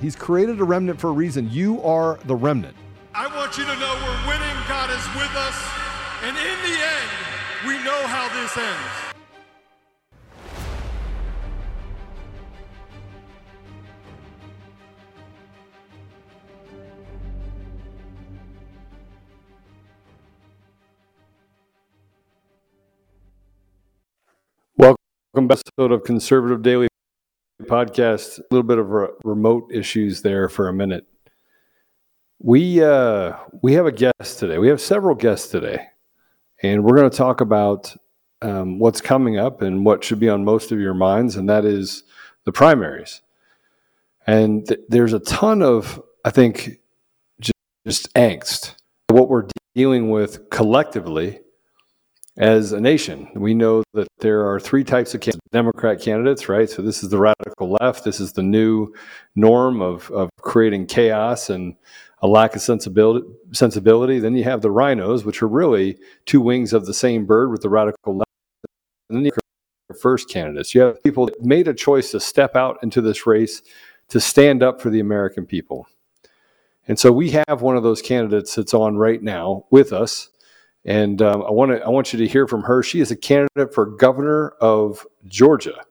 He's created a remnant for a reason. You are the remnant. I want you to know we're winning. God is with us. And in the end, we know how this ends. Welcome back to episode of Conservative Daily Podcast. A little bit of re- remote issues there for a minute. We uh, we have a guest today. We have several guests today, and we're going to talk about um, what's coming up and what should be on most of your minds, and that is the primaries. And th- there's a ton of, I think, just, just angst. What we're dealing with collectively as a nation. We know that there are three types of candidates, Democrat candidates, right? So this is the radical left. This is the new norm of, of creating chaos and a lack of sensibility. Sensibility. Then you have the rhinos, which are really two wings of the same bird with the radical left. And then you have first candidates. You have people that made a choice to step out into this race to stand up for the American people. And so we have one of those candidates that's on right now with us. And um, I want to I want you to hear from her. She is a candidate for governor of Georgia.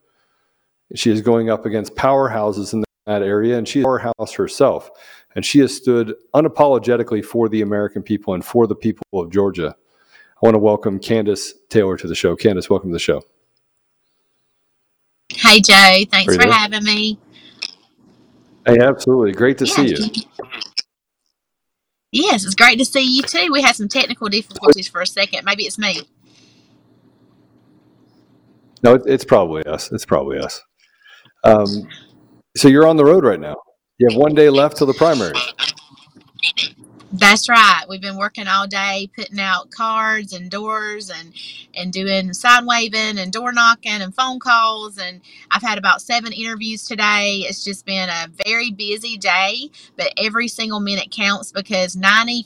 She is going up against powerhouses in that area, and she's a powerhouse herself. And she has stood unapologetically for the American people and for the people of Georgia. I want to welcome Kandiss Taylor to the show. Kandiss, welcome to the show. Hey, Joe. Thanks for having me. Hey, absolutely. Great to yeah, see you. Yes, it's great to see you too. We had some technical difficulties for a second. Maybe it's me. No, it's probably us. It's probably us. Um, so you're on the road right now. You have one day left till the primaries. That's right. We've been working all day putting out cards and doors and and doing sign waving and door knocking and phone calls and I've had about 7 interviews today. It's just been a very busy day, but every single minute counts because 95%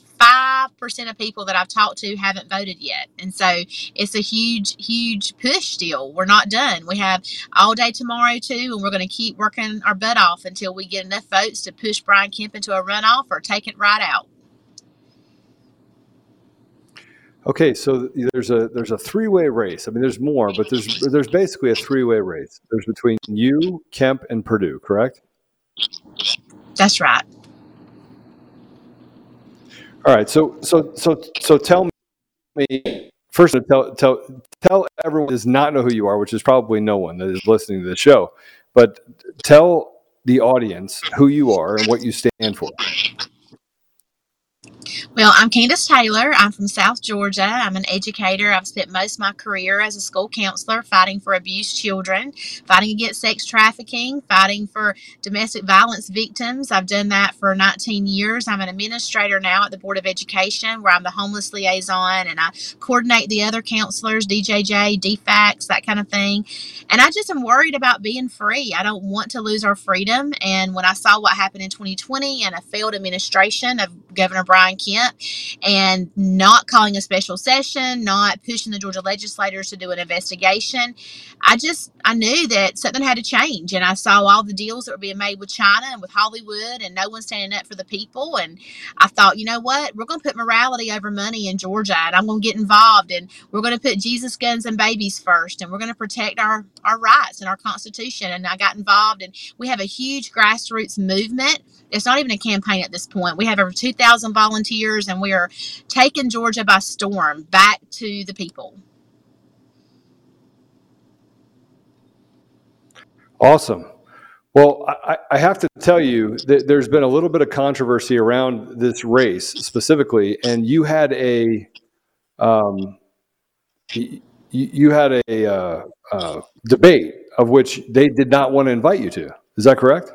of people that I've talked to haven't voted yet. And so it's a huge huge push still. We're not done. We have all day tomorrow too and we're going to keep working our butt off until we get enough votes to push Brian Kemp into a runoff or take it right out. Okay, so there's a there's a three way race. I mean, there's more, but there's there's basically a three way race. There's between you, Kemp, and Perdue, correct? That's right. All right. So so so so tell me first. Tell tell tell everyone does not know who you are, which is probably no one that is listening to the show. But tell the audience who you are and what you stand for. Well, I'm Kandiss Taylor. I'm from South Georgia. I'm an educator. I've spent most of my career as a school counselor fighting for abused children, fighting against sex trafficking, fighting for domestic violence victims. I've done that for 19 years. I'm an administrator now at the Board of Education where I'm the homeless liaison and I coordinate the other counselors, DJJ, DFACS, that kind of thing. And I just am worried about being free. I don't want to lose our freedom. And when I saw what happened in 2020 and a failed administration of Governor Brian Kemp, and not calling a special session, not pushing the Georgia legislators to do an investigation. I just I knew that something had to change, and I saw all the deals that were being made with China and with Hollywood, and no one standing up for the people. And I thought, you know what, we're going to put morality over money in Georgia, and I'm going to get involved, and we're going to put Jesus, guns, and babies first, and we're going to protect our our rights and our Constitution. And I got involved, and we have a huge grassroots movement It's not even a campaign at this point. We have over 2,000 volunteers and we are taking Georgia by storm back to the people. Awesome. Well, I, I, have to tell you that there's been a little bit of controversy around this race specifically, and you had a, um, you, had a uh, uh, debate of which they did not want to invite you to. Is that correct?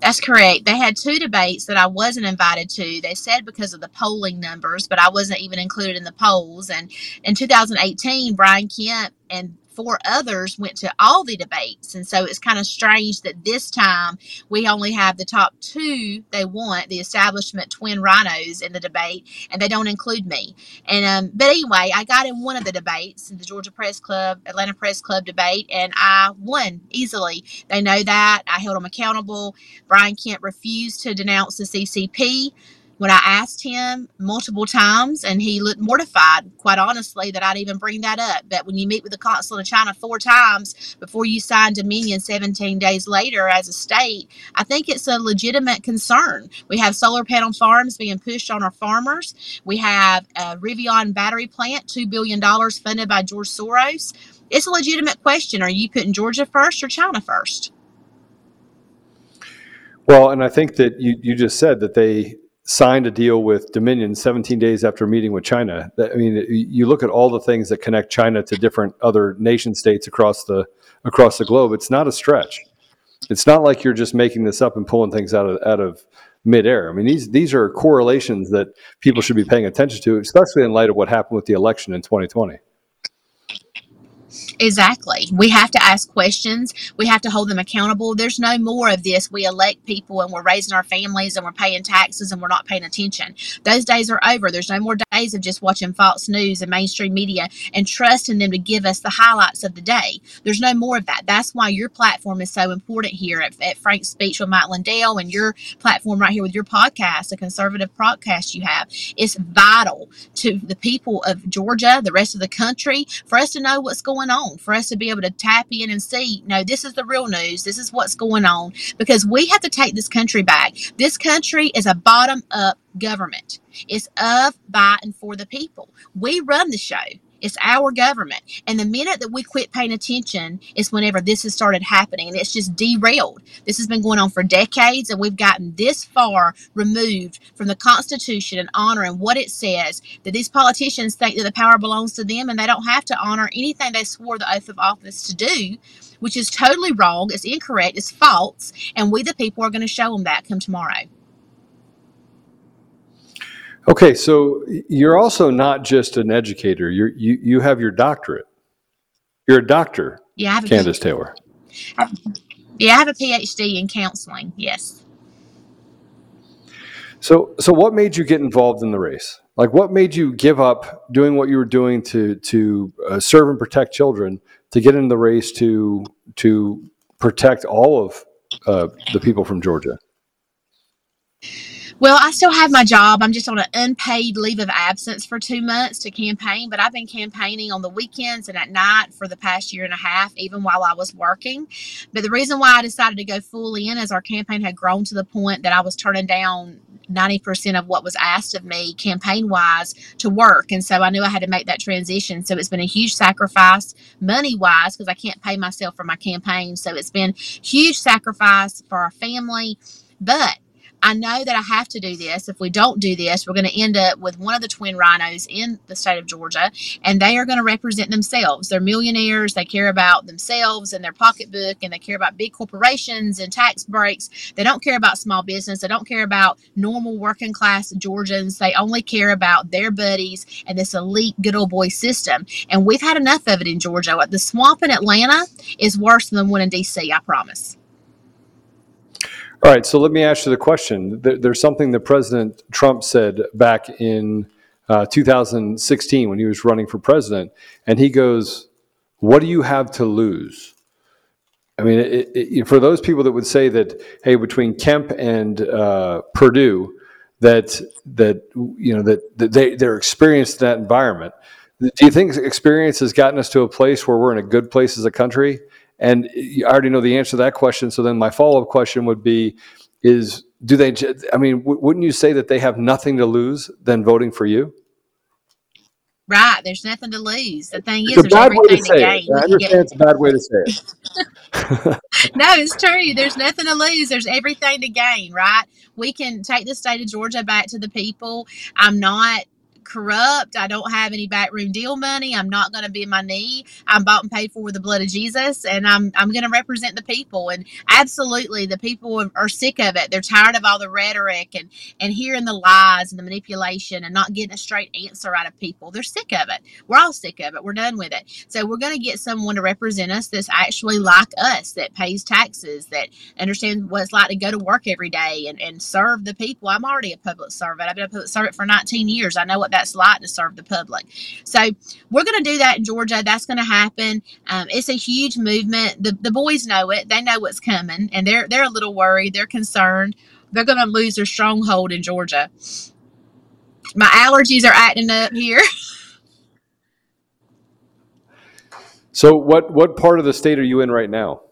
That's correct. They had two debates that I wasn't invited to. They said because of the polling numbers, but I wasn't even included in the polls. And in 2018, Brian Kemp and four others went to all the debates. And so it's kind of strange that this time we only have the top two they want, the establishment twin rhinos in the debate, and they don't include me. And um, but anyway, I got in one of the debates, the Georgia Press Club, Atlanta Press Club debate, and I won easily. They know that. I held them accountable. Brian Kemp refused to denounce the CCP when I asked him multiple times, and he looked mortified, quite honestly, that I'd even bring that up. But when you meet with the consulate of China four times before you sign Dominion 17 days later as a state, I think it's a legitimate concern. We have solar panel farms being pushed on our farmers. We have a Rivian battery plant, $2 billion funded by George Soros. It's a legitimate question. Are you putting Georgia first or China first? Well, and I think that you, you just said that they signed a deal with Dominion 17 days after meeting with China. I mean, you look at all the things that connect China to different other nation states across the across the globe. It's not a stretch. It's not like you're just making this up and pulling things out of out of midair. I mean, these these are correlations that people should be paying attention to, especially in light of what happened with the election in 2020. Exactly. We have to ask questions. We have to hold them accountable. There's no more of this. We elect people and we're raising our families and we're paying taxes and we're not paying attention. Those days are over. There's no more of just watching Fox News and mainstream media and trusting them to give us the highlights of the day. There's no more of that. That's why your platform is so important here at, at Frank's Speech with Mike Lindell and your platform right here with your podcast, the conservative podcast you have. It's vital to the people of Georgia, the rest of the country, for us to know what's going on on for us to be able to tap in and see, no, this is the real news. This is what's going on because we have to take this country back. This country is a bottom up government. It's of, by, and for the people. We run the show. It's our government. And the minute that we quit paying attention is whenever this has started happening. And it's just derailed. This has been going on for decades, and we've gotten this far removed from the Constitution and honoring what it says that these politicians think that the power belongs to them and they don't have to honor anything they swore the oath of office to do, which is totally wrong. It's incorrect. It's false. And we, the people, are going to show them that come tomorrow. Okay, so you're also not just an educator. You're, you you have your doctorate. You're a doctor. Yeah, I have a Kandiss Taylor. Yeah, I have a PhD in counseling. Yes. So, so what made you get involved in the race? Like, what made you give up doing what you were doing to to uh, serve and protect children to get in the race to to protect all of uh, the people from Georgia? Well, I still have my job. I'm just on an unpaid leave of absence for two months to campaign, but I've been campaigning on the weekends and at night for the past year and a half, even while I was working. But the reason why I decided to go full in is our campaign had grown to the point that I was turning down 90% of what was asked of me campaign wise to work. And so I knew I had to make that transition. So it's been a huge sacrifice money wise because I can't pay myself for my campaign. So it's been huge sacrifice for our family. But I know that I have to do this. If we don't do this, we're going to end up with one of the twin rhinos in the state of Georgia, and they are going to represent themselves. They're millionaires. They care about themselves and their pocketbook, and they care about big corporations and tax breaks. They don't care about small business. They don't care about normal working class Georgians. They only care about their buddies and this elite good old boy system. And we've had enough of it in Georgia. The swamp in Atlanta is worse than the one in D.C., I promise. All right, so let me ask you the question. There's something that President Trump said back in uh, 2016 when he was running for president, and he goes, "What do you have to lose?" I mean, it, it, for those people that would say that, hey, between Kemp and uh, Perdue, that that you know that, that they they're experienced in that environment. Do you think experience has gotten us to a place where we're in a good place as a country, And I already know the answer to that question. So then my follow up question would be: Is do they? I mean, wouldn't you say that they have nothing to lose than voting for you? Right. There's nothing to lose. The thing it's is, there's everything to, to gain. It. I understand it's a bad way to say it. no, it's true. There's nothing to lose. There's everything to gain, right? We can take the state of Georgia back to the people. I'm not corrupt. I don't have any backroom deal money. I'm not going to bend my knee. I'm bought and paid for with the blood of Jesus, and I'm I'm going to represent the people. And absolutely, the people are sick of it. They're tired of all the rhetoric and and hearing the lies and the manipulation and not getting a straight answer out of people. They're sick of it. We're all sick of it. We're done with it. So we're going to get someone to represent us that's actually like us, that pays taxes, that understands what it's like to go to work every day and, and serve the people. I'm already a public servant. I've been a public servant for 19 years. I know what that that's like to serve the public. So we're going to do that in Georgia. That's going to happen. Um, it's a huge movement. The, the boys know it. They know what's coming, and they're they're a little worried. They're concerned. They're going to lose their stronghold in Georgia. My allergies are acting up here. so what what part of the state are you in right now?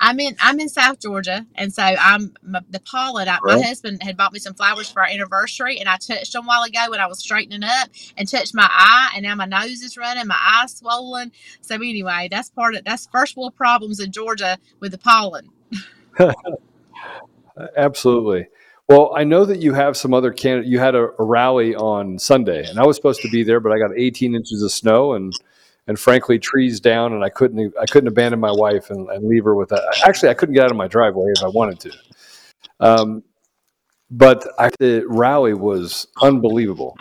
I'm in I'm in South Georgia, and so I'm the pollen. I, my husband had bought me some flowers for our anniversary, and I touched them a while ago when I was straightening up, and touched my eye, and now my nose is running, my eye's swollen. So anyway, that's part of that's first world problems in Georgia with the pollen. Absolutely. Well, I know that you have some other can. You had a, a, rally on Sunday, and I was supposed to be there, but I got 18 inches of snow, and and frankly trees down and I couldn't I couldn't abandon my wife and, and leave her with that. Actually, I couldn't get out of my driveway if I wanted to. Um, but I, the rally was unbelievable.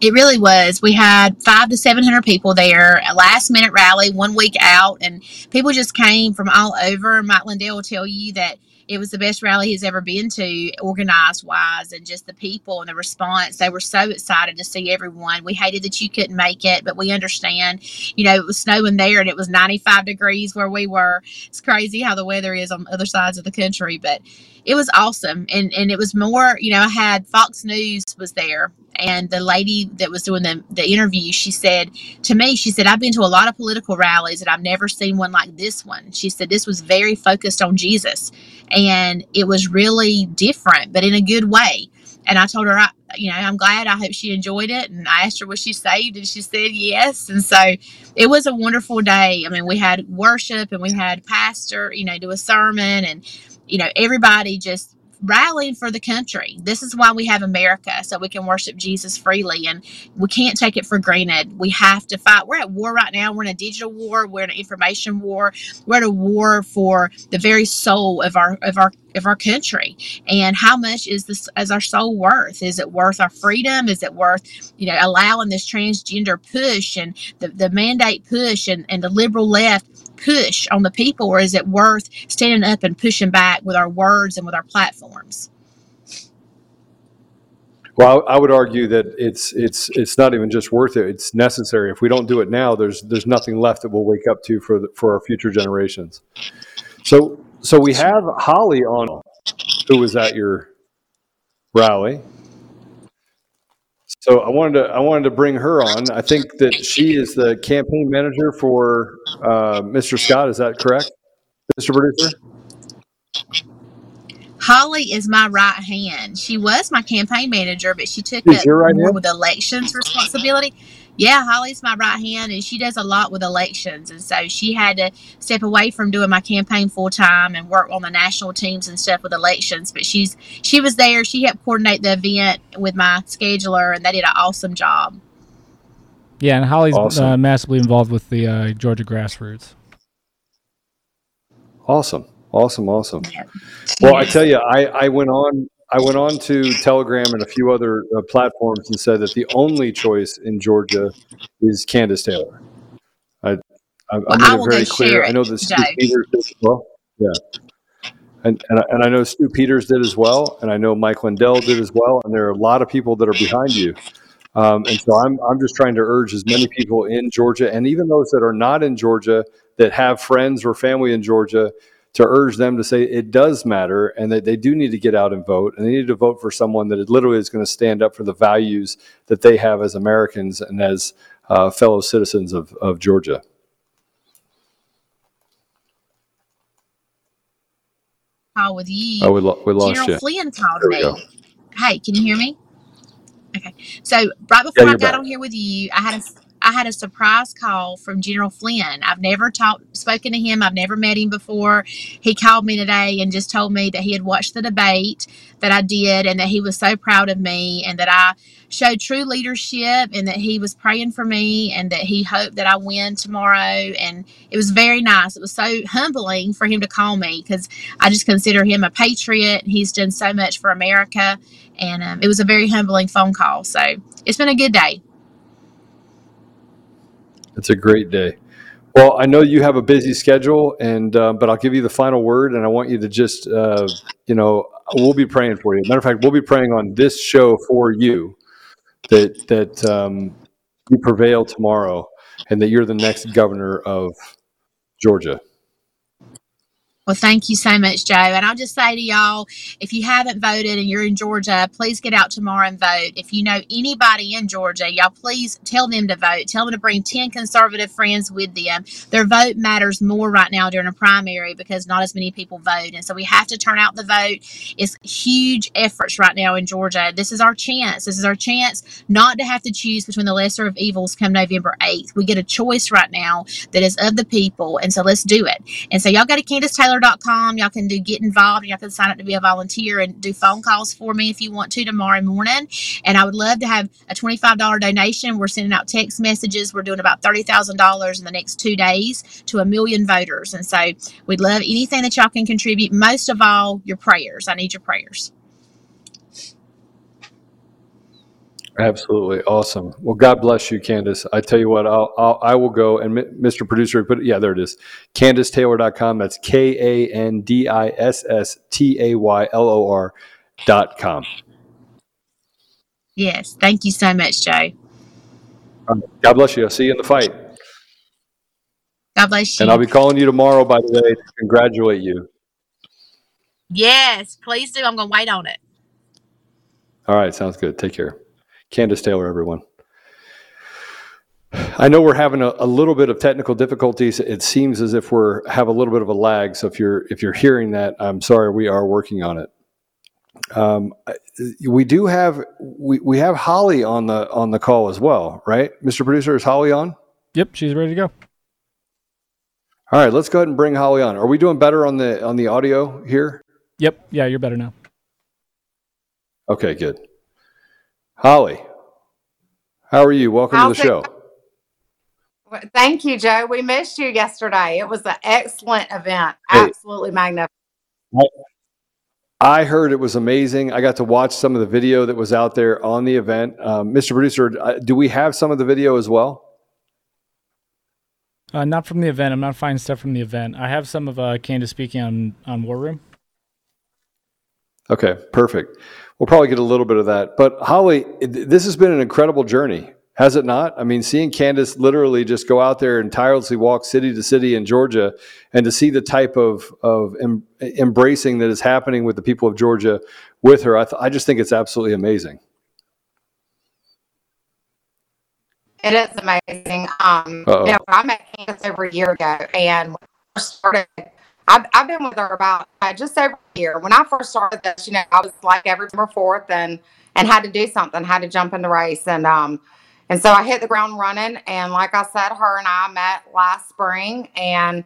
It really was. We had five to seven hundred people there, a last minute rally, one week out, and people just came from all over. Mike Lindell will tell you that it was the best rally he's ever been to, organized wise, and just the people and the response. They were so excited to see everyone. We hated that you couldn't make it, but we understand. You know, it was snowing there and it was 95 degrees where we were. It's crazy how the weather is on other sides of the country, but it was awesome. And and it was more, you know, I had Fox News was there and the lady that was doing the, the interview she said to me she said i've been to a lot of political rallies and i've never seen one like this one she said this was very focused on jesus and it was really different, but in a good way. And I told her, I, you know, I'm glad. I hope she enjoyed it. And I asked her, was she saved? And she said yes. And so it was a wonderful day. I mean, we had worship and we had pastor, you know, do a sermon and, you know, everybody just rallying for the country. This is why we have America, so we can worship Jesus freely. And we can't take it for granted. We have to fight. We're at war right now. We're in a digital war. We're in an information war. We're at a war for the very soul of our of our of our country. And how much is this as our soul worth? Is it worth our freedom? Is it worth, you know, allowing this transgender push and the, the mandate push and, and the liberal left push on the people, or is it worth standing up and pushing back with our words and with our platforms? Well, I would argue that it's it's it's not even just worth it; it's necessary. If we don't do it now, there's there's nothing left that we'll wake up to for the, for our future generations. So so we have Holly on, who was at your rally. So I wanted to I wanted to bring her on. I think that she is the campaign manager for uh, Mr. Scott. Is that correct, Mr. Producer? Holly is my right hand. She was my campaign manager, but she took is up right more hand? with elections responsibility. Yeah, Holly's my right hand, and she does a lot with elections, and so she had to step away from doing my campaign full time and work on the national teams and stuff with elections. But she's she was there. She helped coordinate the event with my scheduler, and they did an awesome job. Yeah, and Holly's awesome. uh, massively involved with the uh, Georgia grassroots. Awesome, awesome, awesome. Well, I tell you, I I went on I went on to Telegram and a few other uh, platforms and said that the only choice in Georgia is Kandiss Taylor. I, I, well, I made I it very clear. I know that Stu Peters did as well. Yeah. And, and, and I know Stu Peters did as well. And I know Mike Lindell did as well. And there are a lot of people that are behind you. Um, and so I'm, I'm just trying to urge as many people in Georgia and even those that are not in Georgia that have friends or family in Georgia to urge them to say it does matter and that they do need to get out and vote and they need to vote for someone that literally is going to stand up for the values that they have as Americans and as uh, fellow citizens of, of Georgia. How with ye? Oh, we, lo- we lost General you. Flynn called me. Hey, can you hear me? Okay. So right before I got back. on here with you, I had a I had a surprise call from General Flynn. I've never talked spoken to him. I've never met him before. He called me today and just told me that he had watched the debate that I did and that he was so proud of me and that I showed true leadership and that he was praying for me and that he hoped that I win tomorrow and it was very nice. It was so humbling for him to call me because I just consider him a patriot. He's done so much for America and um, it was a very humbling phone call. So it's been a good day. It's a great day. Well, I know you have a busy schedule, and uh, but I'll give you the final word, and I want you to just, uh, you know, we'll be praying for you. Matter of fact, we'll be praying on this show for you that that um, you prevail tomorrow, and that you're the next governor of Georgia. Well, thank you so much, Joe. And I'll just say to y'all, if you haven't voted and you're in Georgia, please get out tomorrow and vote. If you know anybody in Georgia, y'all please tell them to vote. Tell them to bring 10 conservative friends with them. Their vote matters more right now during a primary because not as many people vote. And so we have to turn out the vote. It's huge efforts right now in Georgia. This is our chance. This is our chance not to have to choose between the lesser of evils come November 8th. We get a choice right now that is of the people. And so let's do it. And so y'all go to KandissTaylor.com. Y'all can do get involved. And y'all can sign up to be a volunteer and do phone calls for me if you want to tomorrow morning. And I would love to have a $25 donation. We're sending out text messages. We're doing about $30,000 in the next two days to a million voters. And so we'd love anything that y'all can contribute. Most of all, your prayers. I need your prayers. Absolutely awesome. Well, God bless you, Kandiss. I tell you what, I'll, I'll I will go and M- Mr. Producer, but yeah, there it is. KandissTaylor.com. That's K A N D I S S T A Y L O R dot com. Yes. Thank you so much, Joe. God bless you. I'll see you in the fight. God bless you. And I'll be calling you tomorrow, by the way, to congratulate you. yes, please do. I'm going to wait on it. All right, sounds good. Take care. Kandiss Taylor, everyone. I know we're having a, a little bit of technical difficulties. It seems as if we're have a little bit of a lag. So if you're if you're hearing that, I'm sorry. We are working on it. Um, we do have we, we have Holly on the on the call as well, right, Mr. Producer? Is Holly on? Yep, she's ready to go. All right, let's go ahead and bring Holly on. Are we doing better on the on the audio here? Yep, yeah, you're better now. Okay, good. Holly, how are you? Welcome How's to the it show. Well, Thank you, Joe. We missed you yesterday. It was an excellent event. Hey. Absolutely magnificent. I heard it was amazing. I got to watch some of the video that was out there on the event. Um, Mr. Producer, uh, do we have some of the video as well? Uh, not from the event. I'm not finding stuff from the event. I have some of uh, Kandiss speaking on on War Room. Okay, perfect. We'll probably get a little bit of that. But Holly, this has been an incredible journey, has it not? I mean, seeing Kandiss literally just go out there and tirelessly walk city to city in Georgia, and to see the type of of em- embracing that is happening with the people of Georgia with her, I, th- I just think it's absolutely amazing. It is amazing. Um, you know, I met Kandiss over a year ago, and when I started, I've, I've been with her about uh, just over a year. When I first started this, you know, I was like every December fourth, and and had to do something, had to jump in the race, and um, and so I hit the ground running. And like I said, her and I met last spring, and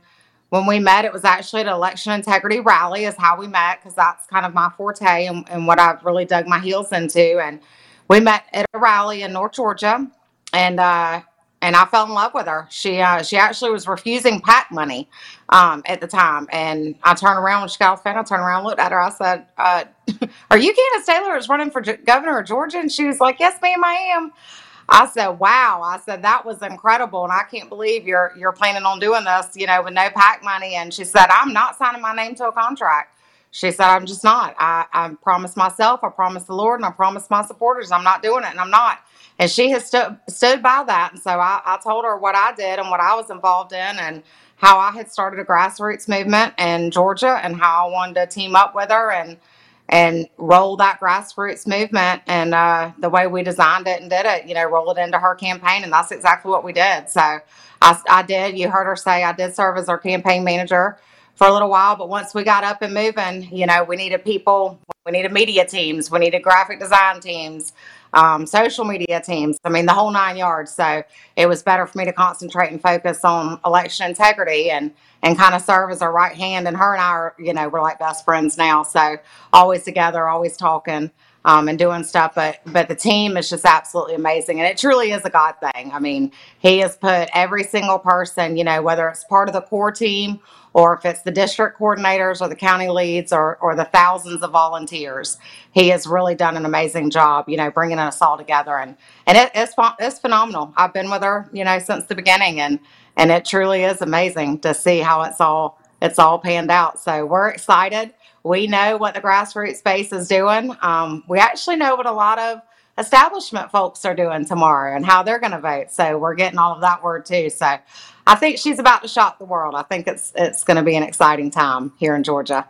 when we met, it was actually an election integrity rally, is how we met, because that's kind of my forte and, and what I've really dug my heels into. And we met at a rally in North Georgia, and uh, and I fell in love with her. She uh, she actually was refusing PAC money um, at the time, and I turned around when she got off the phone. I turned around, looked at her. I said, uh, "Are you Kandiss Taylor is running for governor of Georgia?" And she was like, "Yes, ma'am, I am." I said, "Wow!" I said that was incredible, and I can't believe you're you're planning on doing this, you know, with no PAC money. And she said, "I'm not signing my name to a contract." She said, "I'm just not. I, I promised myself, I promised the Lord, and I promised my supporters, I'm not doing it, and I'm not." And she has stood stood by that. And so I, I told her what I did and what I was involved in, and how I had started a grassroots movement in Georgia, and how I wanted to team up with her and and roll that grassroots movement and uh, the way we designed it and did it, you know, roll it into her campaign. And that's exactly what we did. So I, I did, you heard her say, I did serve as our campaign manager for a little while. But once we got up and moving, you know, we needed people, we needed media teams, we needed graphic design teams, um, social media teams. I mean, the whole nine yards. So it was better for me to concentrate and focus on election integrity and and kind of serve as her right hand. And her and I are, you know, we're like best friends now. So always together, always talking um, and doing stuff. But but the team is just absolutely amazing, and it truly is a God thing. I mean, He has put every single person, you know, whether it's part of the core team or if it's the district coordinators or the county leads or or the thousands of volunteers, He has really done an amazing job, you know, bringing us all together, and and it, it's it's phenomenal. I've been with her, you know, since the beginning, and and it truly is amazing to see how it's all it's all panned out. So we're excited we know what the grassroots space is doing. Um, we actually know what a lot of establishment folks are doing tomorrow and how they're going to vote. So we're getting all of that word too. So I think she's about to shock the world. I think it's it's going to be an exciting time here in Georgia.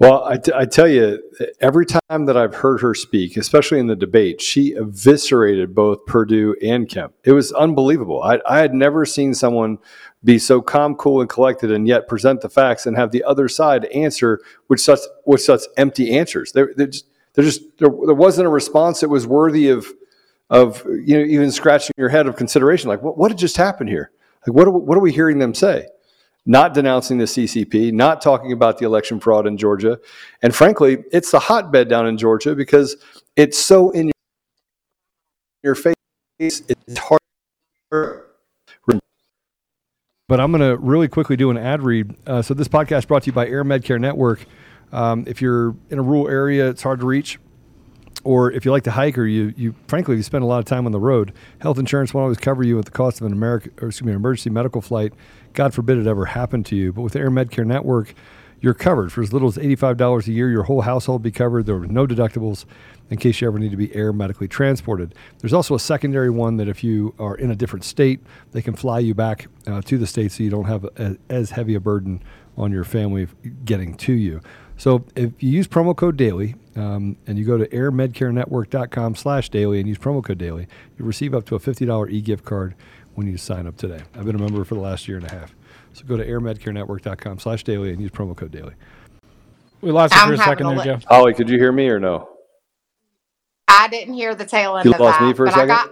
Well, I, t- I tell you, every time that I've heard her speak, especially in the debate, she eviscerated both Perdue and Kemp. It was unbelievable. I, I had never seen someone be so calm, cool, and collected, and yet present the facts and have the other side answer with such with such empty answers. There, just, there just there, there wasn't a response that was worthy of of you know even scratching your head of consideration. Like, what, what had just happened here? Like, what are, what are we hearing them say? not denouncing the CCP, not talking about the election fraud in Georgia. And frankly, it's the hotbed down in Georgia because it's so in your face. It's hard. But I'm going to really quickly do an ad read. Uh, so, this podcast brought to you by AirMedCare Network. Um, if you're in a rural area, it's hard to reach or if you like to hike or you, you frankly you spend a lot of time on the road, health insurance won't always cover you at the cost of an American or excuse me, an emergency medical flight. God forbid it ever happened to you. But with AirMedCare Network, you're covered for as little as $85 a year. Your whole household be covered. There are no deductibles in case you ever need to be air medically transported. There's also a secondary one that if you are in a different state, they can fly you back uh, to the state so you don't have a, as heavy a burden on your family getting to you. So if you use promo code DAILY um, and you go to airmedcarenetwork.com slash daily and use promo code daily, you receive up to a $50 e-gift card when you sign up today. I've been a member for the last year and a half. So go to airmedcarenetwork.com slash daily and use promo code daily. We lost you for a second there, Joe. Holly, could you hear me or no? I didn't hear the tail end you of lost that. me for a but second? I got,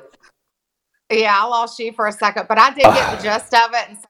yeah, I lost you for a second, but I did get the gist of it. And so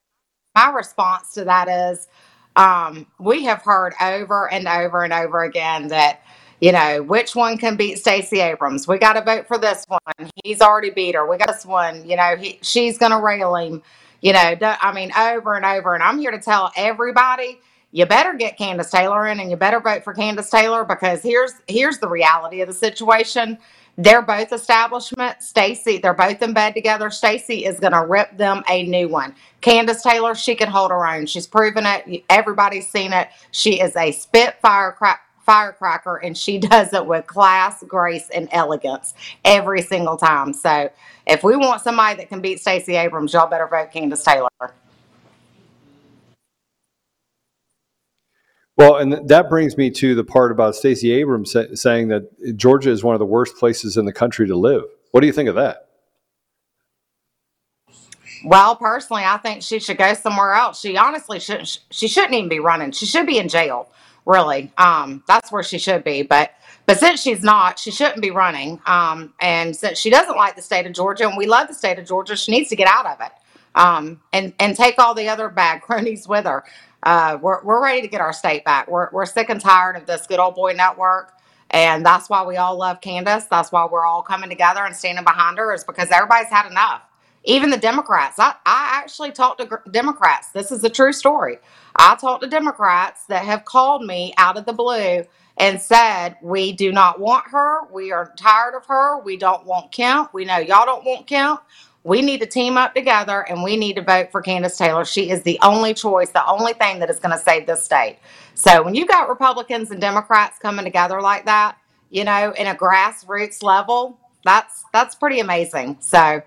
my response to that is um, we have heard over and over and over again that you know which one can beat Stacey Abrams. We got to vote for this one. He's already beat her. We got this one. You know, he, she's going to rail him. You know, I mean, over and over. And I'm here to tell everybody you better get Kandiss Taylor in and you better vote for Kandiss Taylor because here's here's the reality of the situation. They're both establishment. Stacey, they're both in bed together. Stacey is going to rip them a new one. Kandiss Taylor, she can hold her own. She's proven it. Everybody's seen it. She is a spitfire firecracker and she does it with class, grace, and elegance every single time. So if we want somebody that can beat Stacey Abrams, y'all better vote Kandiss Taylor. Well, and that brings me to the part about Stacey Abrams say, saying that Georgia is one of the worst places in the country to live. What do you think of that? Well, personally, I think she should go somewhere else. She honestly shouldn't. She shouldn't even be running. She should be in jail. Really, um, that's where she should be. But but since she's not, she shouldn't be running. Um, and since she doesn't like the state of Georgia, and we love the state of Georgia, she needs to get out of it. Um, and and take all the other bad cronies with her. Uh, we're, we're ready to get our state back. We're, we're sick and tired of this good old boy network. And that's why we all love Kandiss. That's why we're all coming together and standing behind her, is because everybody's had enough. Even the Democrats. I, I actually talked to Democrats. This is a true story. I talked to Democrats that have called me out of the blue and said, We do not want her. We are tired of her. We don't want Kemp. We know y'all don't want Kemp. We need to team up together and we need to vote for Kandiss Taylor. She is the only choice, the only thing that is going to save this state. So when you've got Republicans and Democrats coming together like that, you know, in a grassroots level, that's that's pretty amazing. So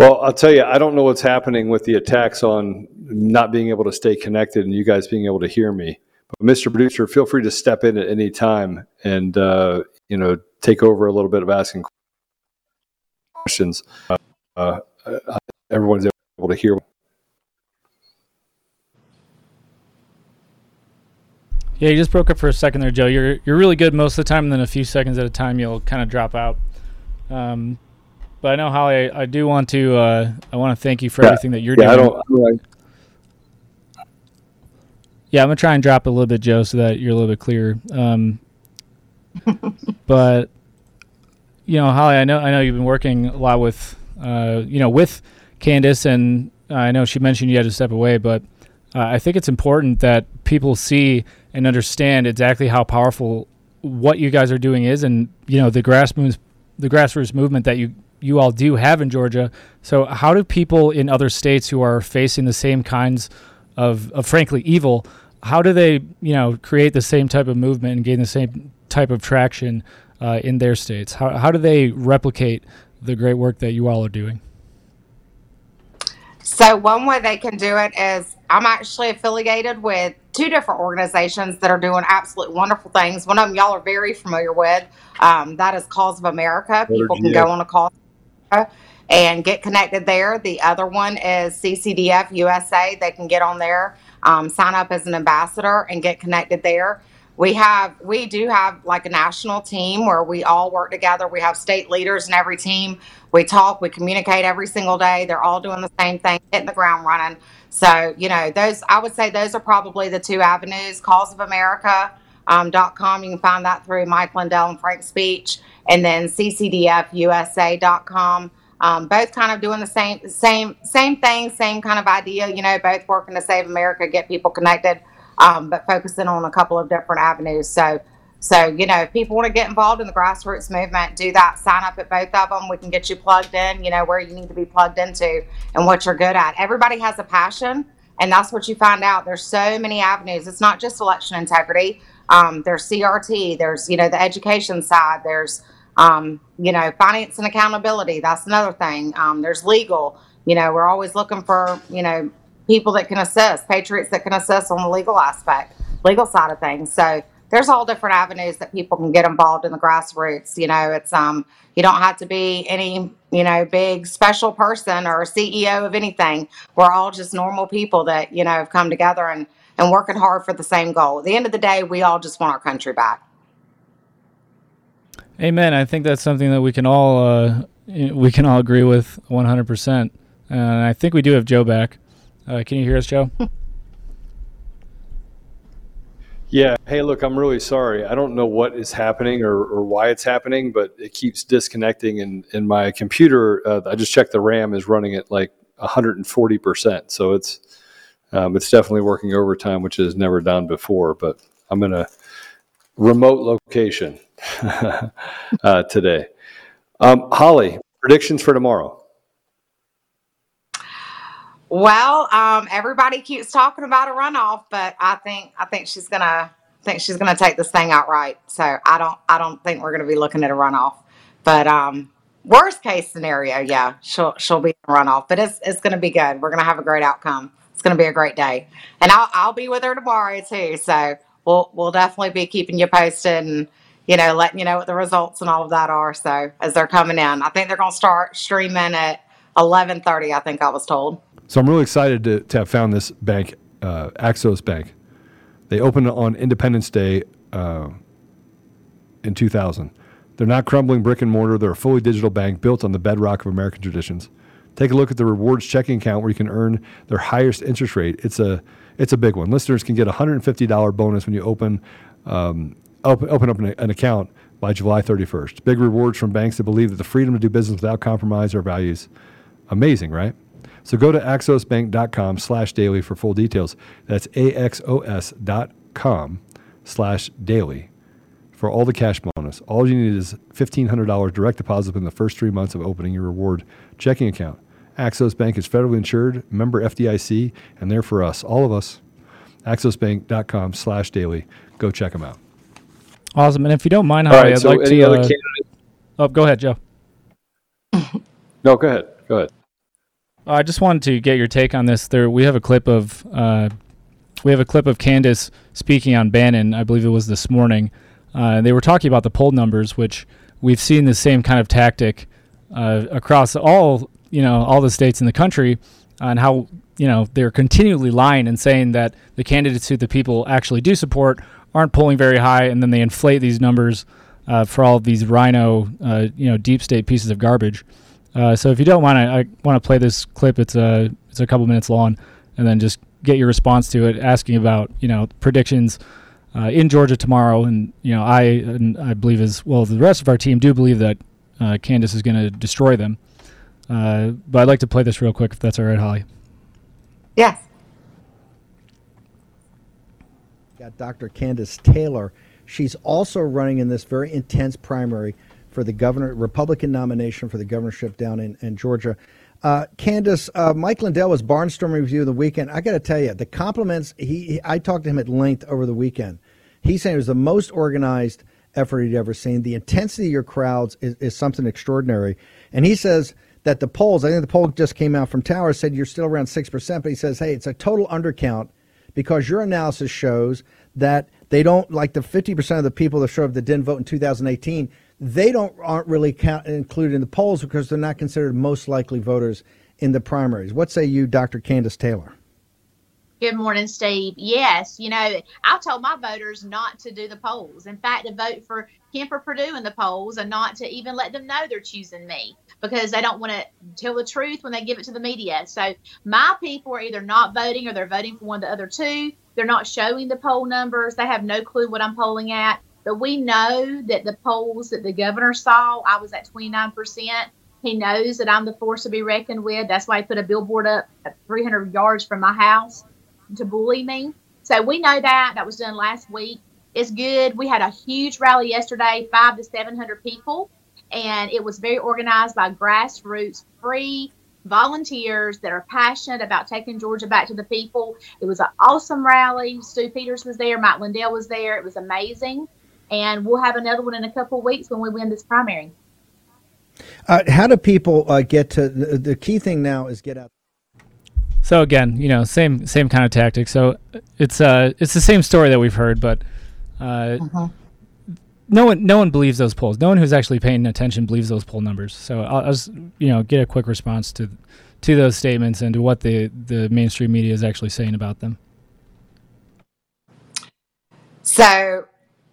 Well, I'll tell you, I don't know what's happening with the attacks on not being able to stay connected and you guys being able to hear me. But Mr. Producer, feel free to step in at any time and uh, you know take over a little bit of asking questions. Uh, uh, everyone's able to hear. Yeah, you just broke up for a second there, Joe. You're you're really good most of the time, and then a few seconds at a time you'll kind of drop out. Um, but I know Holly, I, I do want to uh, I want to thank you for Yeah. everything that you're Yeah, I doing. don't. I don't Yeah, I'm gonna try and drop a little bit, Joe, so that you're a little bit clearer. Um, but you know, Holly, I know I know you've been working a lot with uh, you know with Kandiss, and I know she mentioned you had to step away, but uh, I think it's important that people see and understand exactly how powerful what you guys are doing is, and you know the grassroots the grassroots movement that you you all do have in Georgia. So, how do people in other states who are facing the same kinds of, of frankly evil, how do they you know create the same type of movement and gain the same type of traction uh, in their states? How how do they replicate the great work that you all are doing? So one way they can do it is I'm actually affiliated with two different organizations that are doing absolutely wonderful things. One of them y'all are very familiar with. Um, that is Cause of America. People can go on a Cause of America and get connected there. The other one is CCDF USA. They can get on there, um, sign up as an ambassador, and get connected there. We have, we do have like a national team where we all work together. We have state leaders in every team. We talk, we communicate every single day. They're all doing the same thing, hitting the ground running. So, you know, those, I would say those are probably the two avenues. Cause of America. Um, com. You can find that through Mike Lindell and Frank's speech, and then ccdfusa.com. Um, both kind of doing the same, same, same thing, same kind of idea. You know, both working to save America, get people connected, um, but focusing on a couple of different avenues. So, so you know, if people want to get involved in the grassroots movement, do that. Sign up at both of them. We can get you plugged in. You know where you need to be plugged into and what you're good at. Everybody has a passion, and that's what you find out. There's so many avenues. It's not just election integrity. Um, there's CRT. There's you know the education side. There's um, you know finance and accountability. That's another thing. Um, there's legal. You know we're always looking for you know people that can assist, patriots that can assist on the legal aspect, legal side of things. So there's all different avenues that people can get involved in the grassroots. You know, it's um you don't have to be any, you know, big special person or CEO of anything. We're all just normal people that, you know, have come together and and working hard for the same goal. At the end of the day, we all just want our country back. Amen. I think that's something that we can all uh, we can all agree with 100%. And I think we do have Joe back. Uh, can you hear us, Joe? Yeah. Hey, look, I'm really sorry. I don't know what is happening or, or why it's happening, but it keeps disconnecting. And, and my computer, uh, I just checked the RAM is running at like 140%. So it's um, it's definitely working overtime, which is never done before. But I'm in a remote location uh, today. Um, Holly, predictions for tomorrow. Well, um, everybody keeps talking about a runoff, but I think I think she's gonna I think she's gonna take this thing outright. So I don't I don't think we're gonna be looking at a runoff. But um, worst case scenario, yeah, she'll she'll be in a runoff. But it's it's gonna be good. We're gonna have a great outcome. It's gonna be a great day, and I'll I'll be with her tomorrow too. So we'll we'll definitely be keeping you posted and you know letting you know what the results and all of that are. So as they're coming in, I think they're gonna start streaming at eleven thirty. I think I was told. So I'm really excited to, to have found this bank, uh, Axos Bank. They opened on Independence Day uh, in 2000. They're not crumbling brick and mortar. They're a fully digital bank built on the bedrock of American traditions. Take a look at the rewards checking account where you can earn their highest interest rate. It's a it's a big one. Listeners can get a $150 bonus when you open um, open, open up an, an account by July 31st. Big rewards from banks that believe that the freedom to do business without compromise are values. Amazing, right? So go to axosbank.com slash daily for full details. That's axos.com slash daily for all the cash bonus. All you need is $1,500 direct deposit in the first three months of opening your reward checking account. Axos Bank is federally insured, member FDIC, and they're for us, all of us. axosbank.com slash daily. Go check them out. Awesome. And if you don't mind, Holly, right. I'd So like to. uh, oh, go ahead, Joe. No, go ahead. Go ahead. I just wanted to get your take on this. There, we have a clip of uh, we have a clip of Kandiss speaking on Bannon. I believe it was this morning. Uh, they were talking about the poll numbers, which we've seen the same kind of tactic uh, across all you know all the states in the country on how you know they're continually lying and saying that the candidates who the people actually do support aren't polling very high, and then they inflate these numbers uh, for all of these rhino, uh, you know, deep state pieces of garbage. Uh, so if you don't want to, I want to play this clip. It's a it's a couple minutes long, and then just get your response to it, asking about you know predictions uh, in Georgia tomorrow. And you know, I and I believe as well as the rest of our team do believe that uh, Kandiss is going to destroy them. Uh, but I'd like to play this real quick, if that's all right, Holly. Yes. Got Dr. Kandiss Taylor. She's also running in this very intense primary for the governor Republican nomination for the governorship down in, in Georgia. Uh, Kandiss, uh, Mike Lindell was barnstorming with you the weekend. I got to tell you, the compliments he, he, I talked to him at length over the weekend. He's saying it was the most organized effort he'd ever seen. The intensity of your crowds is, is something extraordinary. And he says that the polls, I think the poll just came out from Tower, said you're still around 6%, but he says, hey, it's a total undercount because your analysis shows that they don't, like the 50% of the people that showed up that didn't vote in 2018, they don't aren't really count, included in the polls because they're not considered most likely voters in the primaries. What say you, Dr. Kandiss Taylor? Good morning, Steve. Yes, you know, I told my voters not to do the polls. In fact, to vote for Kemper Perdue in the polls and not to even let them know they're choosing me because they don't want to tell the truth when they give it to the media. So my people are either not voting or they're voting for one of the other two. They're not showing the poll numbers. They have no clue what I'm polling at. But we know that the polls that the governor saw, I was at 29%. He knows that I'm the force to be reckoned with. That's why he put a billboard up at 300 yards from my house to bully me. So we know that. That was done last week. It's good. We had a huge rally yesterday, five to 700 people, and it was very organized by grassroots, free volunteers that are passionate about taking Georgia back to the people. It was an awesome rally. Stu Peters was there, Mike Lindell was there. It was amazing and we'll have another one in a couple of weeks when we win this primary. Uh, how do people uh, get to the, the, key thing now is get out. So again, you know, same same kind of tactic. So it's uh it's the same story that we've heard, but uh, uh-huh. no one no one believes those polls. No one who's actually paying attention believes those poll numbers. So I'll, I'll just, you know get a quick response to to those statements and to what the the mainstream media is actually saying about them. So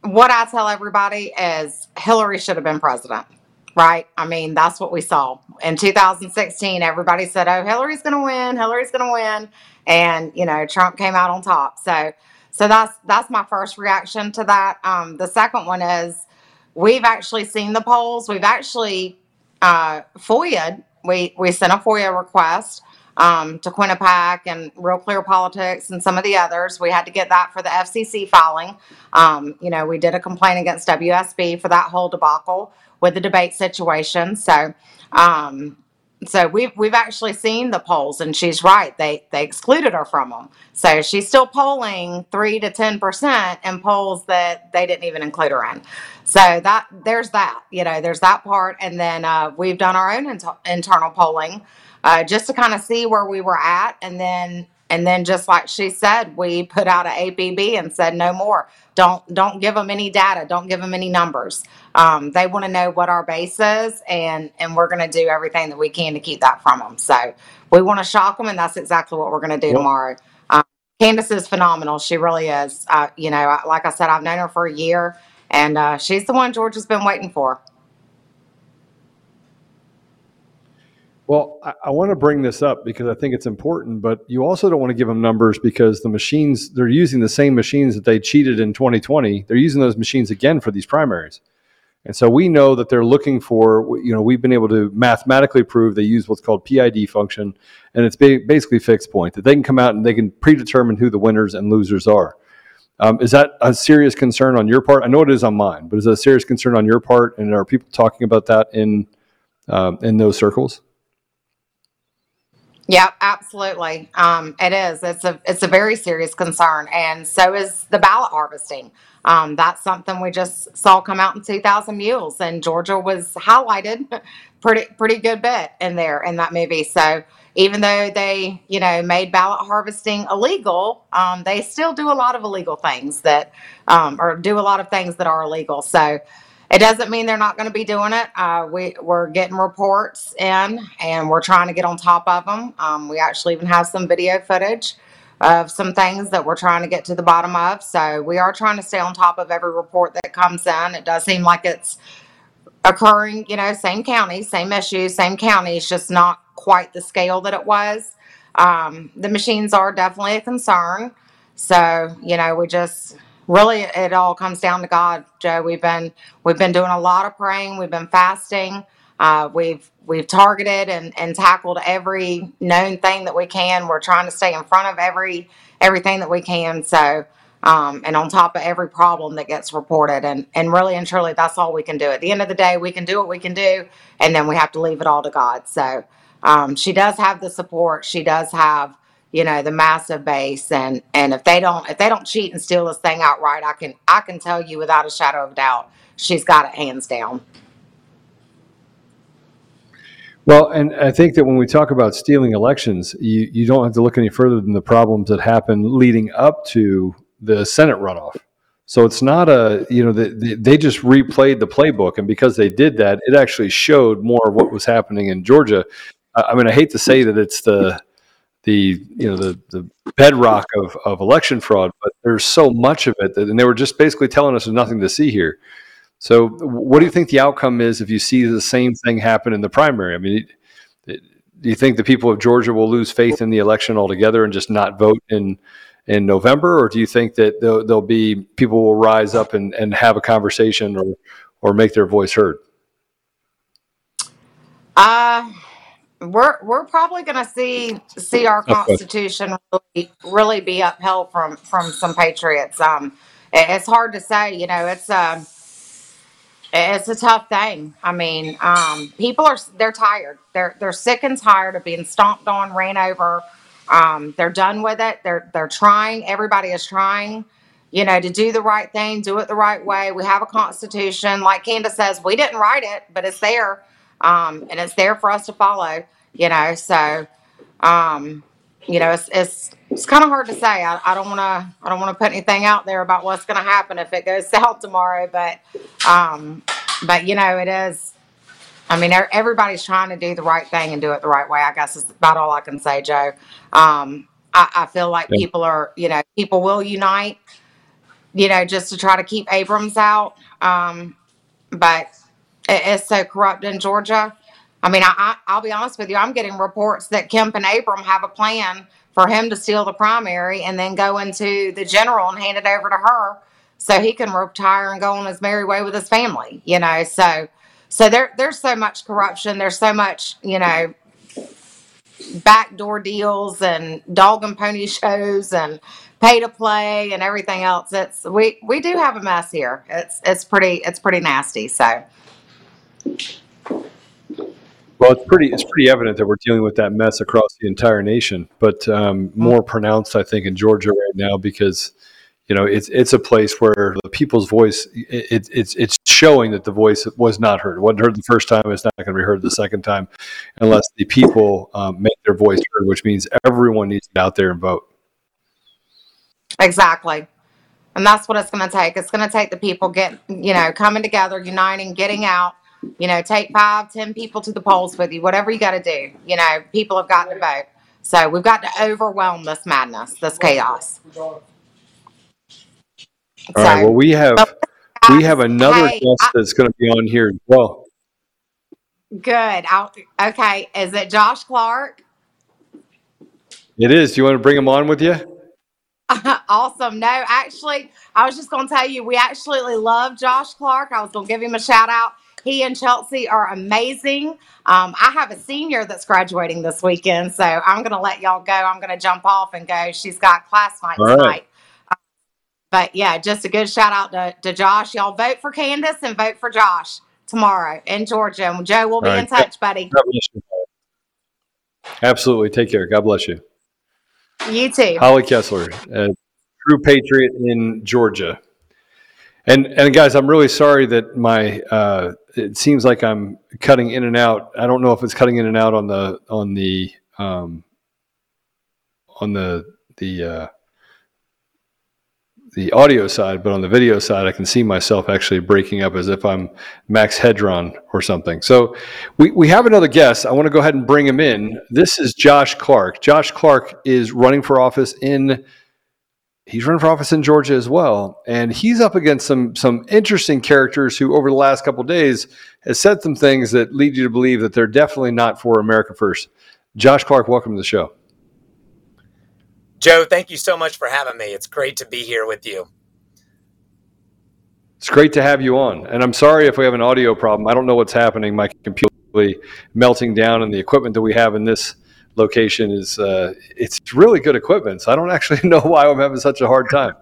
what I tell everybody is Hillary should have been president, right? I mean, that's what we saw. In 2016, everybody said, oh, Hillary's going to win, Hillary's going to win. And, you know, Trump came out on top. So, so that's that's my first reaction to that. Um, the second one is we've actually seen the polls. We've actually uh, FOIA'd. We we sent a FOIA request um, to Quinnipiac and Real Clear Politics and some of the others. We had to get that for the FCC filing. Um, you know, we did a complaint against WSB for that whole debacle with the debate situation. So, um, so we've we've actually seen the polls, and she's right. They they excluded her from them. So she's still polling three to ten percent in polls that they didn't even include her in. So that there's that. You know, there's that part, and then uh, we've done our own internal polling uh, just to kind of see where we were at. And then, and then just like she said, we put out an APB and said no more. Don't don't give them any data. Don't give them any numbers. Um, they want to know what our base is, and and we're going to do everything that we can to keep that from them. So we want to shock them, and that's exactly what we're going to do tomorrow. Um, Kandiss is phenomenal. She really is. Uh, you know, like I said, I've known her for a year, and uh, she's the one George has been waiting for. Well, I, I want to bring this up because I think it's important, but you also don't want to give them numbers because the machines, they're using the same machines that they cheated in 2020. They're using those machines again for these primaries. And so we know that they're looking for, you know, we've been able to mathematically prove they use what's called PID function, and it's basically fixed point that they can come out and they can predetermine who the winners and losers are. Um, is that a serious concern on your part? I know it is on mine, but is it a serious concern on your part? And are people talking about that in um, in those circles? Yeah, absolutely. Um, it is. It's a it's a very serious concern, and so is the ballot harvesting. Um, that's something we just saw come out in 2,000 Mules, and Georgia was highlighted pretty pretty good bit in there in that movie. So even though they you know made ballot harvesting illegal, um, they still do a lot of illegal things that um, or do a lot of things that are illegal. So it doesn't mean they're not going to be doing it. Uh, we we're getting reports in, and we're trying to get on top of them. Um, we actually even have some video footage of some things that we're trying to get to the bottom of. So we are trying to stay on top of every report that comes in. It does seem like it's occurring, you know, same county, same issues, same county. It's just not quite the scale that it was. Um, the machines are definitely a concern. So, you know, we just really it all comes down to God, Joe. We've been we've been doing a lot of praying, we've been fasting, uh, we've we've targeted and, and tackled every known thing that we can. We're trying to stay in front of every everything that we can. So um, and on top of every problem that gets reported. And, and really and truly, that's all we can do. At the end of the day, we can do what we can do, and then we have to leave it all to God. So um, she does have the support. She does have, you know, the massive base. And and if they don't if they don't cheat and steal this thing outright, I can I can tell you without a shadow of doubt, she's got it hands down. Well, and I think that when we talk about stealing elections, you, you don't have to look any further than the problems that happened leading up to the Senate runoff. So it's not a, you know, the, the, they just replayed the playbook. And because they did that, it actually showed more of what was happening in Georgia. I mean, I hate to say that it's the, the, you know, the, the bedrock of, of election fraud, but there's so much of it that, and they were just basically telling us there's nothing to see here. So what do you think the outcome is if you see the same thing happen in the primary? I mean, do you think the people of Georgia will lose faith in the election altogether and just not vote in in November, or do you think that there'll, there'll be people will rise up and, and have a conversation or or make their voice heard? Uh we're we're probably going to see see our constitution really, really be upheld from from some patriots. Um, it's hard to say, you know. It's um, it's a tough thing. I mean, um, people are they're tired. They're they're sick and tired of being stomped on, ran over, um, they're done with it. They're they're trying. Everybody is trying, you know, to do the right thing, do it the right way. We have a constitution, like Kandiss says. We didn't write it, but it's there, um, and it's there for us to follow. You know, so um, you know, it's it's it's kind of hard to say. I, I don't want to I don't want to put anything out there about what's going to happen if it goes south tomorrow, but um, but you know, it is I mean, everybody's trying to do the right thing and do it the right way. I guess is about all I can say, Joe. Um, I, I feel like Yeah. people are, you know, people will unite, you know, just to try to keep Abrams out. Um, but it, it's so corrupt in Georgia. I mean, I, I, I'll be honest with you. I'm getting reports that Kemp and Abram have a plan for him to steal the primary and then go into the general and hand it over to her so he can retire and go on his merry way with his family. You know, so so there there's so much corruption. There's so much, you know, backdoor deals and dog and pony shows and pay to play and everything else. It's we we do have a mess here. It's it's pretty it's pretty nasty. So Well, it's pretty it's pretty evident that we're dealing with that mess across the entire nation, but um, more pronounced, I think, in Georgia right now because you know it's it's a place where the people's voice it, it's it's showing that the voice was not heard. It wasn't heard the first time. It's not going to be heard the second time, unless the people um, make their voice heard, which means everyone needs to get out there and vote. Exactly, and that's what it's going to take. It's going to take the people get you know coming together, uniting, getting out. You know, take five, ten people to the polls with you. Whatever you got to do. You know, people have got to vote. So we've got to overwhelm this madness, this chaos. All right. Well, we have we have another hey, guest I, that's going to be on here as well. Good. I'll, okay. Is it Josh Clark? It is. Do you want to bring him on with you? awesome. No, actually, I was just going to tell you, we absolutely love Josh Clark. I was going to give him a shout out. He and Chelsea are amazing. Um, I have a senior that's graduating this weekend, so I'm going to let y'all go. I'm going to jump off and go. She's got class night All tonight. Right. But yeah, just a good shout out to, to Josh. Y'all vote for Kandiss and vote for Josh tomorrow in Georgia. And Joe will be right. in touch, buddy. God bless you. Absolutely. Take care. God bless you. You too. Holly Kesler, a true patriot in Georgia. And and guys, I'm really sorry that my uh, it seems like I'm cutting in and out. I don't know if it's cutting in and out on the on the um, on the the uh, the audio side, but on the video side, I can see myself actually breaking up as if I'm Max Headroom or something. So we, we have another guest. I want to go ahead and bring him in. This is Josh Clark. Josh Clark is running for office in he's running for office in Georgia as well, and he's up against some some interesting characters who, over the last couple days, has said some things that lead you to believe that they're definitely not for America first. Josh Clark, welcome to the show. Joe, thank you so much for having me. It's great to be here with you. It's great to have you on. And I'm sorry if we have an audio problem. I don't know what's happening. My computer is melting down, and the equipment that we have in this location is uh, it's really good equipment. So I don't actually know why I'm having such a hard time.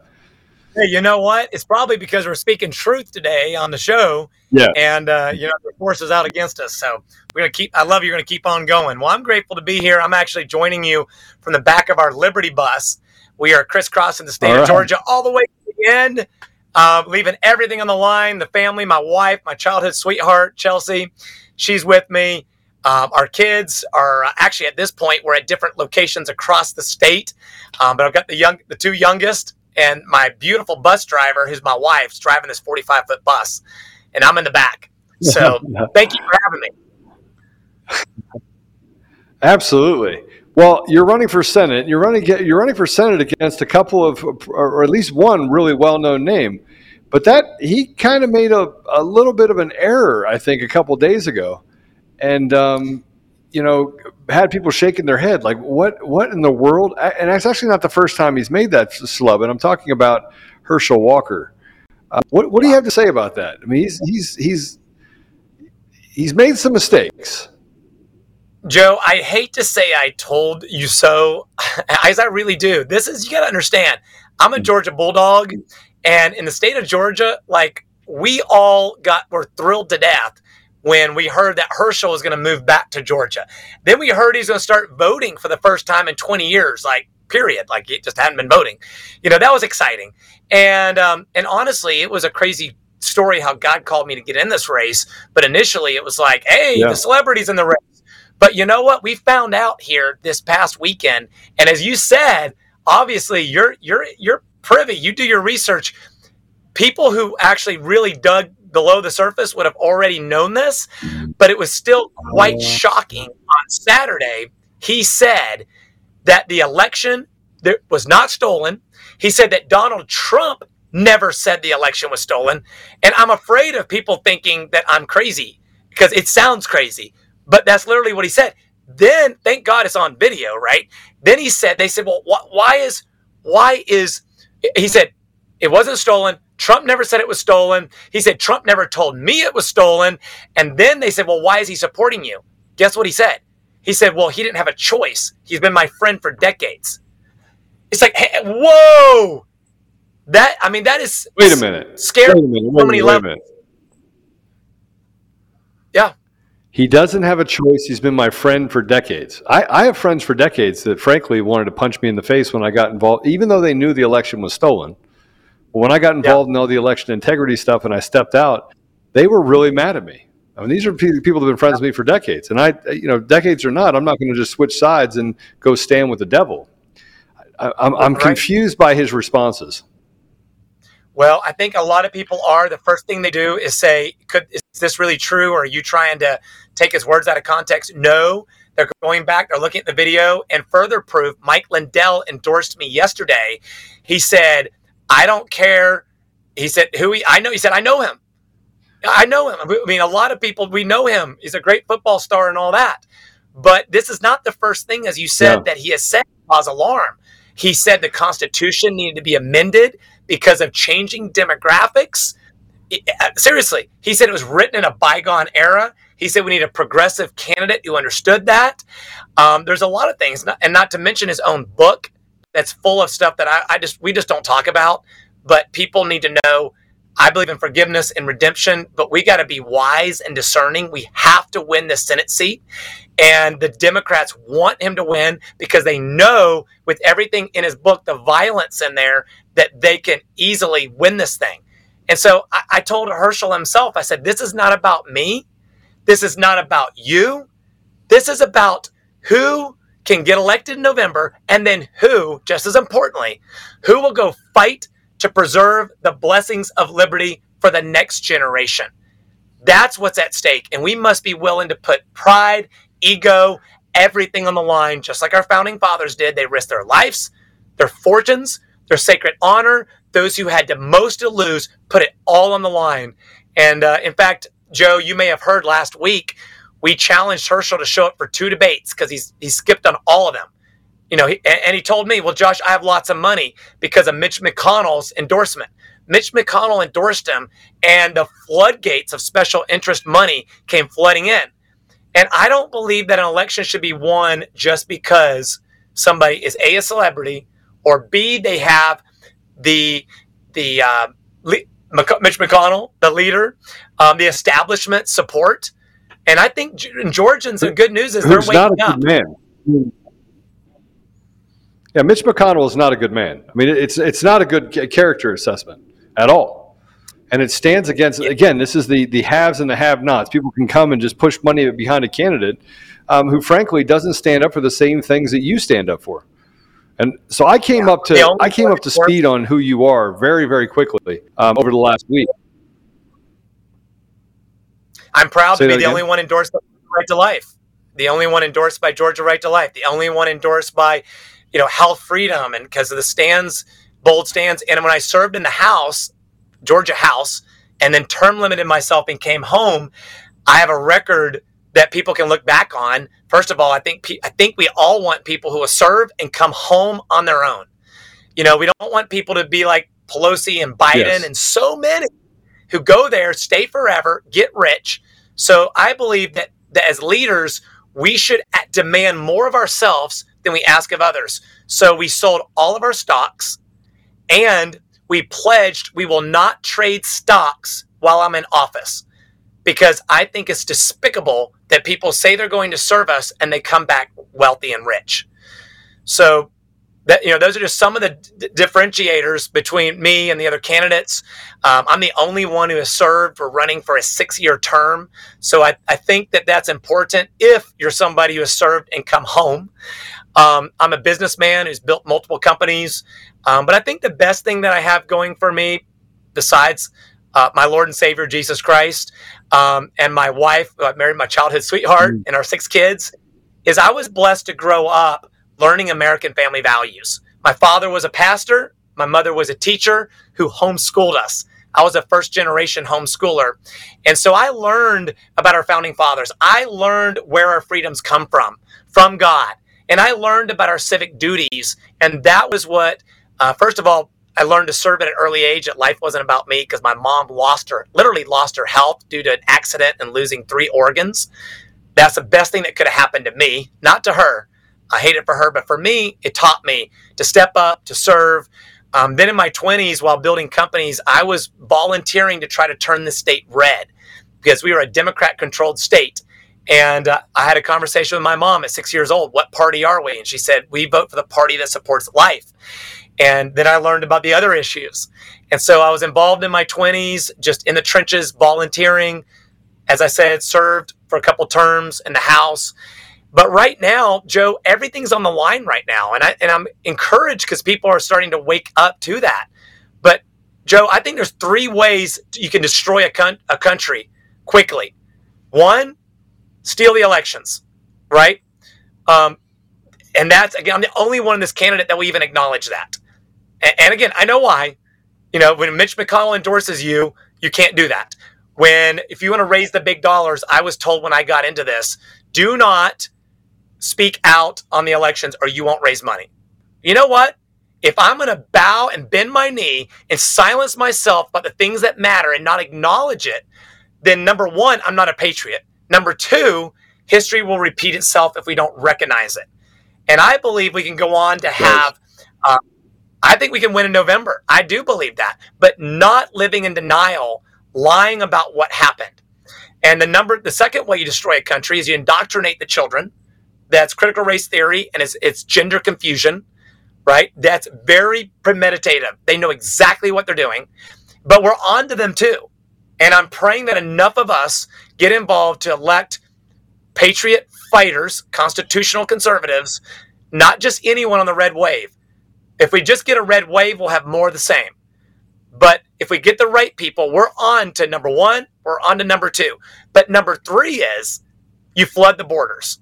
Hey, you know what? It's probably because we're speaking truth today on the show. Yeah. And uh, you know the force is out against us. So we're gonna keep. I love you. You're gonna keep on going. Well, I'm grateful to be here. I'm actually joining you from the back of our Liberty bus. We are crisscrossing the state all of right. Georgia all the way to the end, uh, leaving everything on the line. The family, my wife, my childhood sweetheart Chelsea, she's with me. Um, our kids are actually at this point we're at different locations across the state, um, but I've got the young, the two youngest and my beautiful bus driver, who's my wife's driving this 45 foot bus, and I'm in the back. So thank you for having me. Absolutely. Well, you're running for Senate. You're running. You're running for Senate against a couple of, or at least one really well-known name. But that he kind of made a, a little bit of an error, I think, a couple days ago, and um, you know, had people shaking their head like, what, what in the world? And it's actually not the first time he's made that slub. And I'm talking about Herschel Walker. Uh, what, what do you have to say about that? I mean, he's, he's, he's, he's made some mistakes. Joe, I hate to say I told you so, as I really do. This is, you got to understand, I'm a Georgia Bulldog. And in the state of Georgia, like, we all got, were thrilled to death when we heard that Herschel was going to move back to Georgia. Then we heard he's going to start voting for the first time in 20 years, like period, like he just hadn't been voting. You know, that was exciting. And um, and honestly, it was a crazy story how God called me to get in this race. But initially, it was like, hey, yeah. the celebrities in the race. But you know what? We found out here this past weekend, and as you said, obviously you're you're you're privy. You do your research. People who actually really dug below the surface would have already known this, but it was still quite oh. shocking. On Saturday, he said that the election was not stolen. He said that Donald Trump never said the election was stolen. And I'm afraid of people thinking that I'm crazy because it sounds crazy, but that's literally what he said. Then, thank God it's on video, right? Then he said, they said, well, wh- why is, why is, he said, it wasn't stolen. Trump never said it was stolen. He said Trump never told me it was stolen. And then they said, well, why is he supporting you? Guess what he said? He said, well, he didn't have a choice. He's been my friend for decades. It's like, hey, whoa. That, I mean, that is. Wait a minute. Scary. Wait a minute. Wait, many wait a minute. Yeah. He doesn't have a choice. He's been my friend for decades. I, I have friends for decades that, frankly, wanted to punch me in the face when I got involved, even though they knew the election was stolen when I got involved yeah. in all the election integrity stuff and I stepped out, they were really mad at me. I mean, these are people that have been friends with me for decades, and I, you know, decades or not, I'm not going to just switch sides and go stand with the devil. I, am I'm, I'm right. confused by his responses. Well, I think a lot of people are. The first thing they do is say, "Could is this really true?" Or are you trying to take his words out of context? No, they're going back. They're looking at the video, and further proof. Mike Lindell endorsed me yesterday. He said I don't care. He said, who he, I know, he said, I know him. I know him. I mean, a lot of people, we know him. He's a great football star and all that. But this is not the first thing, as you said, that he has said cause alarm. He said the Constitution needed to be amended because of changing demographics. Uh, seriously, he said it was written in a bygone era. He said we need a progressive candidate who understood that. Um, there's a lot of things, and not to mention his own book that's full of stuff that I, I just we just don't talk about. But people need to know I believe in forgiveness and redemption, but we got to be wise and discerning. We have to win the Senate seat. And the Democrats want him to win because they know with everything in his book, the violence in there, that they can easily win this thing. And so I, I told Herschel himself, I said, This is not about me. This is not about you. This is about who can get elected in November, and then who, just as importantly, who will go fight to preserve the blessings of liberty for the next generation. That's what's at stake. And we must be willing to put pride, ego, everything on the line, just like our founding fathers did. They risked their lives, their fortunes, their sacred honor. Those who had the most to lose put it all on the line. And uh, in fact, Joe, you may have heard last week, we challenged Herschel to show up for two debates because he's he skipped on all of them. You know, he, and he told me, "Well, Josh, I have lots of money because of Mitch McConnell's endorsement." Mitch McConnell endorsed him, and the floodgates of special interest money came flooding in. And I don't believe that an election should be won just because somebody is a a celebrity or b they have the the uh, Mitch McConnell, the leader, um, the establishment support. And I think Georgians, the good news is they're Who's waking not a up. good man. Yeah, Mitch McConnell is not a good man. I mean, it's it's not a good character assessment at all, and it stands against. Again, this is the the haves and the have-nots. People can come and just push money behind a candidate um, who, frankly, doesn't stand up for the same things that you stand up for. And so I came up to I came up to speed on who you are very very quickly um, over the last week. I'm proud Say to be the again? only one endorsed by Right to Life, the only one endorsed by Georgia Right to Life, the only one endorsed by, you know, Health Freedom, and because of the stands, bold stands. And when I served in the House, Georgia House, and then term limited myself and came home, I have a record that people can look back on. First of all, I think pe- I think we all want people who will serve and come home on their own. You know, we don't want people to be like Pelosi and Biden Yes. and so many who go there, stay forever, get rich. So I believe that, that as leaders, we should demand more of ourselves than we ask of others. So we sold all of our stocks and we pledged we will not trade stocks while I'm in office because I think it's despicable that people say they're going to serve us and they come back wealthy and rich. So that you know, those are just some of the d- differentiators between me and the other candidates. Um, I'm the only one who has served for running for a six-year term, so I, I think that that's important. If you're somebody who has served and come home, um, I'm a businessman who's built multiple companies, um, but I think the best thing that I have going for me, besides uh, my Lord and Savior Jesus Christ, um, and my wife, who I married my childhood sweetheart, and our six kids, is I was blessed to grow up learning American family values. My father was a pastor, my mother was a teacher who homeschooled us. I was a first generation homeschooler. And so I learned about our founding fathers. I learned where our freedoms come from, from God. And I learned about our civic duties. And that was what, uh, first of all, I learned to serve at an early age that life wasn't about me because my mom lost her, literally lost her health due to an accident and losing three organs. That's the best thing that could have happened to me, not to her. I hate it for her, but for me, it taught me to step up, to serve. Um, then in my 20s, while building companies, I was volunteering to try to turn the state red because we were a Democrat controlled state. And uh, I had a conversation with my mom at six years old. What party are we? And she said, We vote for the party that supports life. And then I learned about the other issues. And so I was involved in my 20s, just in the trenches, volunteering. As I said, served for a couple terms in the House. But right now, Joe, everything's on the line right now. And, I, and I'm encouraged because people are starting to wake up to that. But, Joe, I think there's three ways you can destroy a, con- a country quickly. One, steal the elections, right? Um, and that's, again, I'm the only one in this candidate that will even acknowledge that. And, and again, I know why. You know, when Mitch McConnell endorses you, you can't do that. When, if you want to raise the big dollars, I was told when I got into this, do not speak out on the elections or you won't raise money. You know what? If I'm going to bow and bend my knee and silence myself about the things that matter and not acknowledge it, then number one, I'm not a patriot. Number two, history will repeat itself if we don't recognize it. And I believe we can go on to have, uh, I think we can win in November. I do believe that, but not living in denial, lying about what happened. And the number, the second way you destroy a country is you indoctrinate the children. That's critical race theory and it's, it's gender confusion, right? That's very premeditative. They know exactly what they're doing, but we're on to them too. And I'm praying that enough of us get involved to elect patriot fighters, constitutional conservatives, not just anyone on the red wave. If we just get a red wave, we'll have more of the same. But if we get the right people, we're on to number one, we're on to number two. But number three is you flood the borders.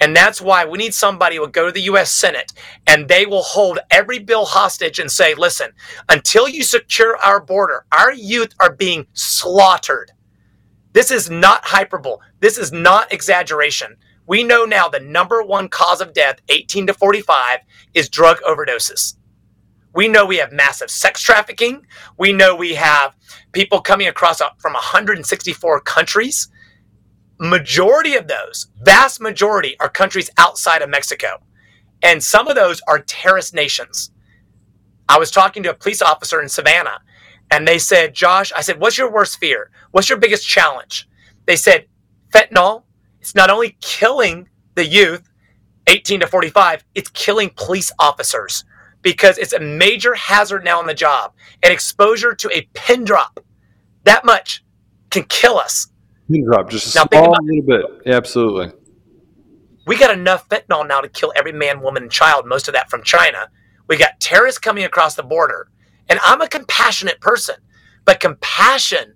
And that's why we need somebody who will go to the U.S. Senate and they will hold every bill hostage and say, listen, until you secure our border, our youth are being slaughtered. This is not hyperbole. This is not exaggeration. We know now the number one cause of death, 18 to 45, is drug overdoses. We know we have massive sex trafficking. We know we have people coming across from 164 countries majority of those, vast majority, are countries outside of Mexico. And some of those are terrorist nations. I was talking to a police officer in Savannah, and they said, Josh, I said, what's your worst fear? What's your biggest challenge? They said, fentanyl. It's not only killing the youth, 18 to 45, it's killing police officers because it's a major hazard now on the job. And exposure to a pin drop, that much, can kill us. Pin drop, just a now small little bit. Yeah, absolutely. We got enough fentanyl now to kill every man, woman, and child, most of that from China. We got terrorists coming across the border. And I'm a compassionate person, but compassion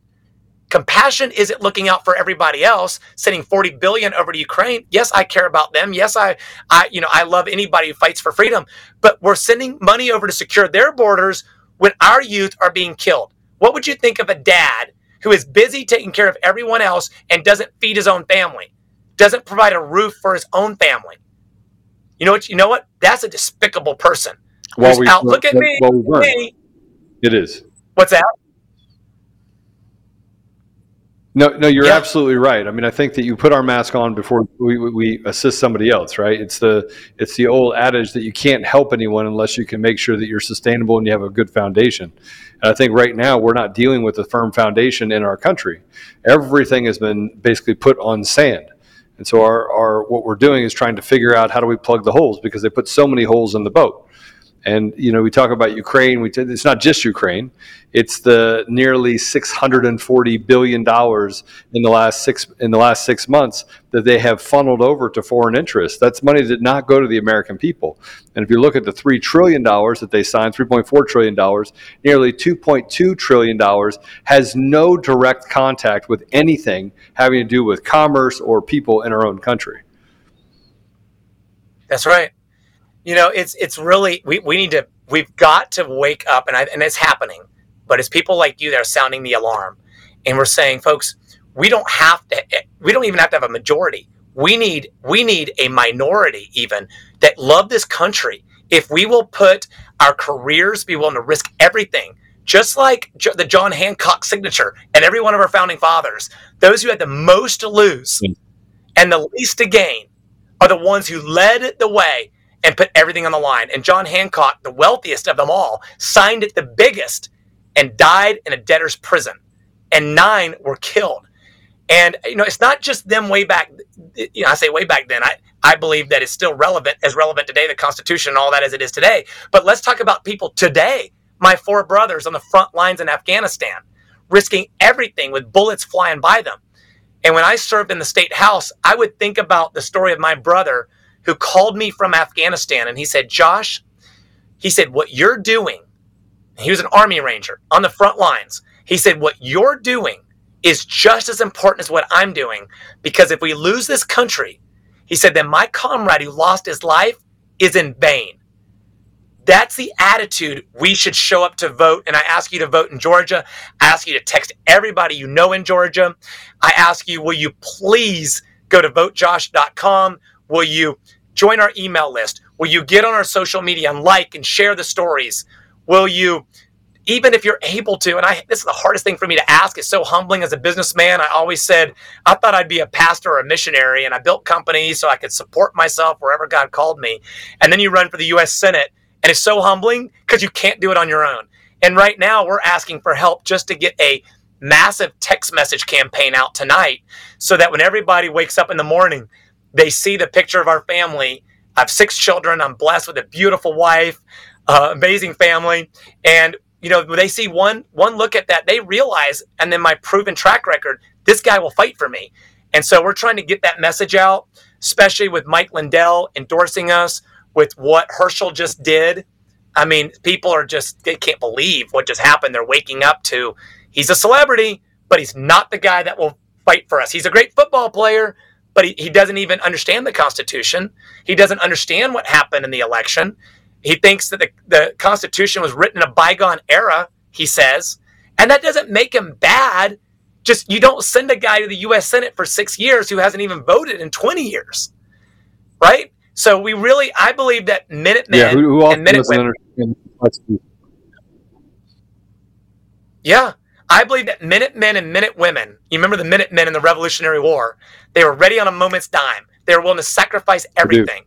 compassion isn't looking out for everybody else sending 40 billion over to ukraine yes i care about them yes i i you know i love anybody who fights for freedom but we're sending money over to secure their borders when our youth are being killed what would you think of a dad who is busy taking care of everyone else and doesn't feed his own family, doesn't provide a roof for his own family. You know what? You know what? That's a despicable person. Well, we, out, look at me, well, me. It is. What's that? No, no, you're yeah. absolutely right. I mean, I think that you put our mask on before we, we assist somebody else, right? It's the it's the old adage that you can't help anyone unless you can make sure that you're sustainable and you have a good foundation. And I think right now we're not dealing with a firm foundation in our country. Everything has been basically put on sand. And so our, our what we're doing is trying to figure out how do we plug the holes because they put so many holes in the boat. And you know, we talk about Ukraine. We t- it's not just Ukraine; it's the nearly 640 billion dollars in the last six in the last six months that they have funneled over to foreign interests. That's money that did not go to the American people. And if you look at the three trillion dollars that they signed, 3.4 trillion dollars, nearly 2.2 trillion dollars has no direct contact with anything having to do with commerce or people in our own country. That's right you know, it's it's really we, we need to we've got to wake up and I, and it's happening. But it's people like you that are sounding the alarm, and we're saying, folks, we don't have to. We don't even have to have a majority. We need we need a minority even that love this country. If we will put our careers, be willing to risk everything, just like the John Hancock signature and every one of our founding fathers, those who had the most to lose mm. and the least to gain are the ones who led the way and put everything on the line. And John Hancock, the wealthiest of them all, signed it the biggest and died in a debtor's prison. And nine were killed. And you know, it's not just them way back. You know, I say way back then. I I believe that it's still relevant, as relevant today, the Constitution and all that as it is today. But let's talk about people today. My four brothers on the front lines in Afghanistan, risking everything with bullets flying by them. And when I served in the state house, I would think about the story of my brother who called me from Afghanistan and he said, Josh, he said, what you're doing, he was an Army Ranger on the front lines. He said, what you're doing is just as important as what I'm doing because if we lose this country, he said, then my comrade who lost his life is in vain. That's the attitude we should show up to vote. And I ask you to vote in Georgia. I ask you to text everybody you know in Georgia. I ask you, will you please go to votejosh.com? Will you join our email list? Will you get on our social media and like and share the stories? Will you, even if you're able to, and I this is the hardest thing for me to ask, it's so humbling as a businessman. I always said I thought I'd be a pastor or a missionary, and I built companies so I could support myself wherever God called me. And then you run for the US Senate, and it's so humbling because you can't do it on your own. And right now we're asking for help just to get a massive text message campaign out tonight so that when everybody wakes up in the morning, they see the picture of our family. I have six children. I'm blessed with a beautiful wife, uh, amazing family, and you know they see one one look at that, they realize, and then my proven track record, this guy will fight for me. And so we're trying to get that message out, especially with Mike Lindell endorsing us with what Herschel just did. I mean, people are just, they can't believe what just happened. They're waking up to, he's a celebrity, but he's not the guy that will fight for us. He's a great football player, but he, he doesn't even understand the Constitution. He doesn't understand what happened in the election. He thinks that the, the Constitution was written in a bygone era, he says. And that doesn't make him bad. Just you don't send a guy to the U.S. Senate for six years who hasn't even voted in 20 years. Right? So we really, I believe that Minutemen yeah, who, who and Minutewomen. Yeah, I believe that Minutemen and Minutewomen, you remember the Minutemen in the Revolutionary War, they were ready on a moment's dime. They were willing to sacrifice everything.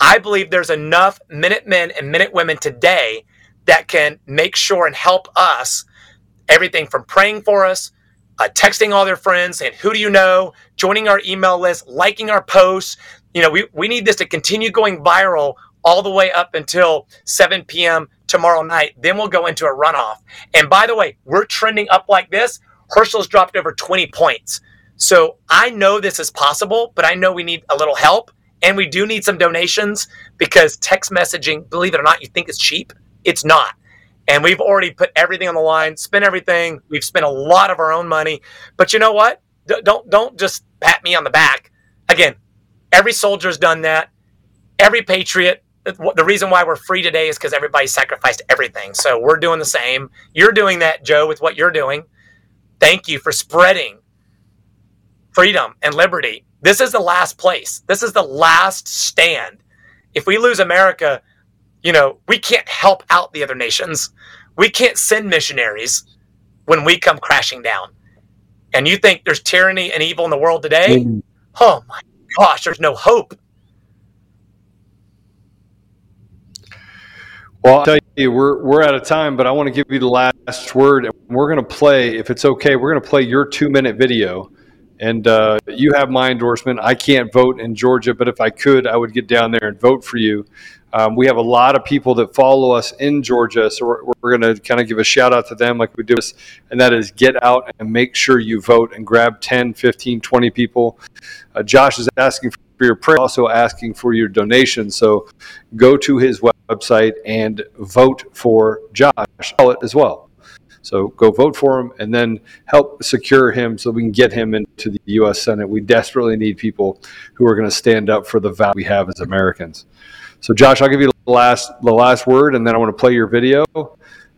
I believe there's enough Minutemen and Minutewomen today that can make sure and help us everything from praying for us, uh, texting all their friends, saying, Who do you know? joining our email list, liking our posts. You know, we, we need this to continue going viral all the way up until 7 p.m. tomorrow night. Then we'll go into a runoff. And by the way, we're trending up like this. Herschel's dropped over 20 points. So I know this is possible, but I know we need a little help. And we do need some donations because text messaging, believe it or not, you think it's cheap. It's not. And we've already put everything on the line, spent everything. We've spent a lot of our own money. But you know what? D- don't don't just pat me on the back. Again, every soldier's done that. Every patriot. The reason why we're free today is because everybody sacrificed everything. So we're doing the same. You're doing that, Joe, with what you're doing. Thank you for spreading freedom and liberty this is the last place. This is the last stand. If we lose America, you know, we can't help out the other nations. We can't send missionaries when we come crashing down. And you think there's tyranny and evil in the world today? Mm. Oh my gosh, there's no hope. Well, I'll tell you, we're, we're out of time, but I want to give you the last word. We're going to play, if it's okay, we're going to play your two minute video and uh, you have my endorsement. I can't vote in Georgia, but if I could, I would get down there and vote for you. Um, we have a lot of people that follow us in Georgia, so we're, we're going to kind of give a shout out to them like we do, this, and that is get out and make sure you vote and grab 10, 15, 20 people. Uh, Josh is asking for your prayer, also asking for your donation. So go to his website and vote for Josh as well. So go vote for him and then help secure him so we can get him into the U.S. Senate. We desperately need people who are going to stand up for the value we have as Americans. So, Josh, I'll give you the last the last word, and then I want to play your video, uh,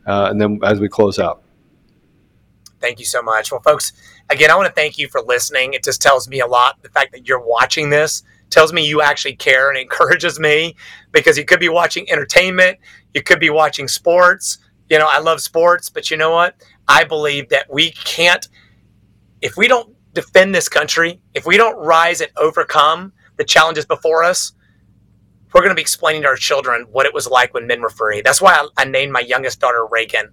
and then as we close out. Thank you so much. Well, folks, again, I want to thank you for listening. It just tells me a lot. The fact that you're watching this tells me you actually care and encourages me because you could be watching entertainment, you could be watching sports you know, I love sports, but you know what? I believe that we can't, if we don't defend this country, if we don't rise and overcome the challenges before us, we're going to be explaining to our children what it was like when men were free. That's why I, I named my youngest daughter Reagan,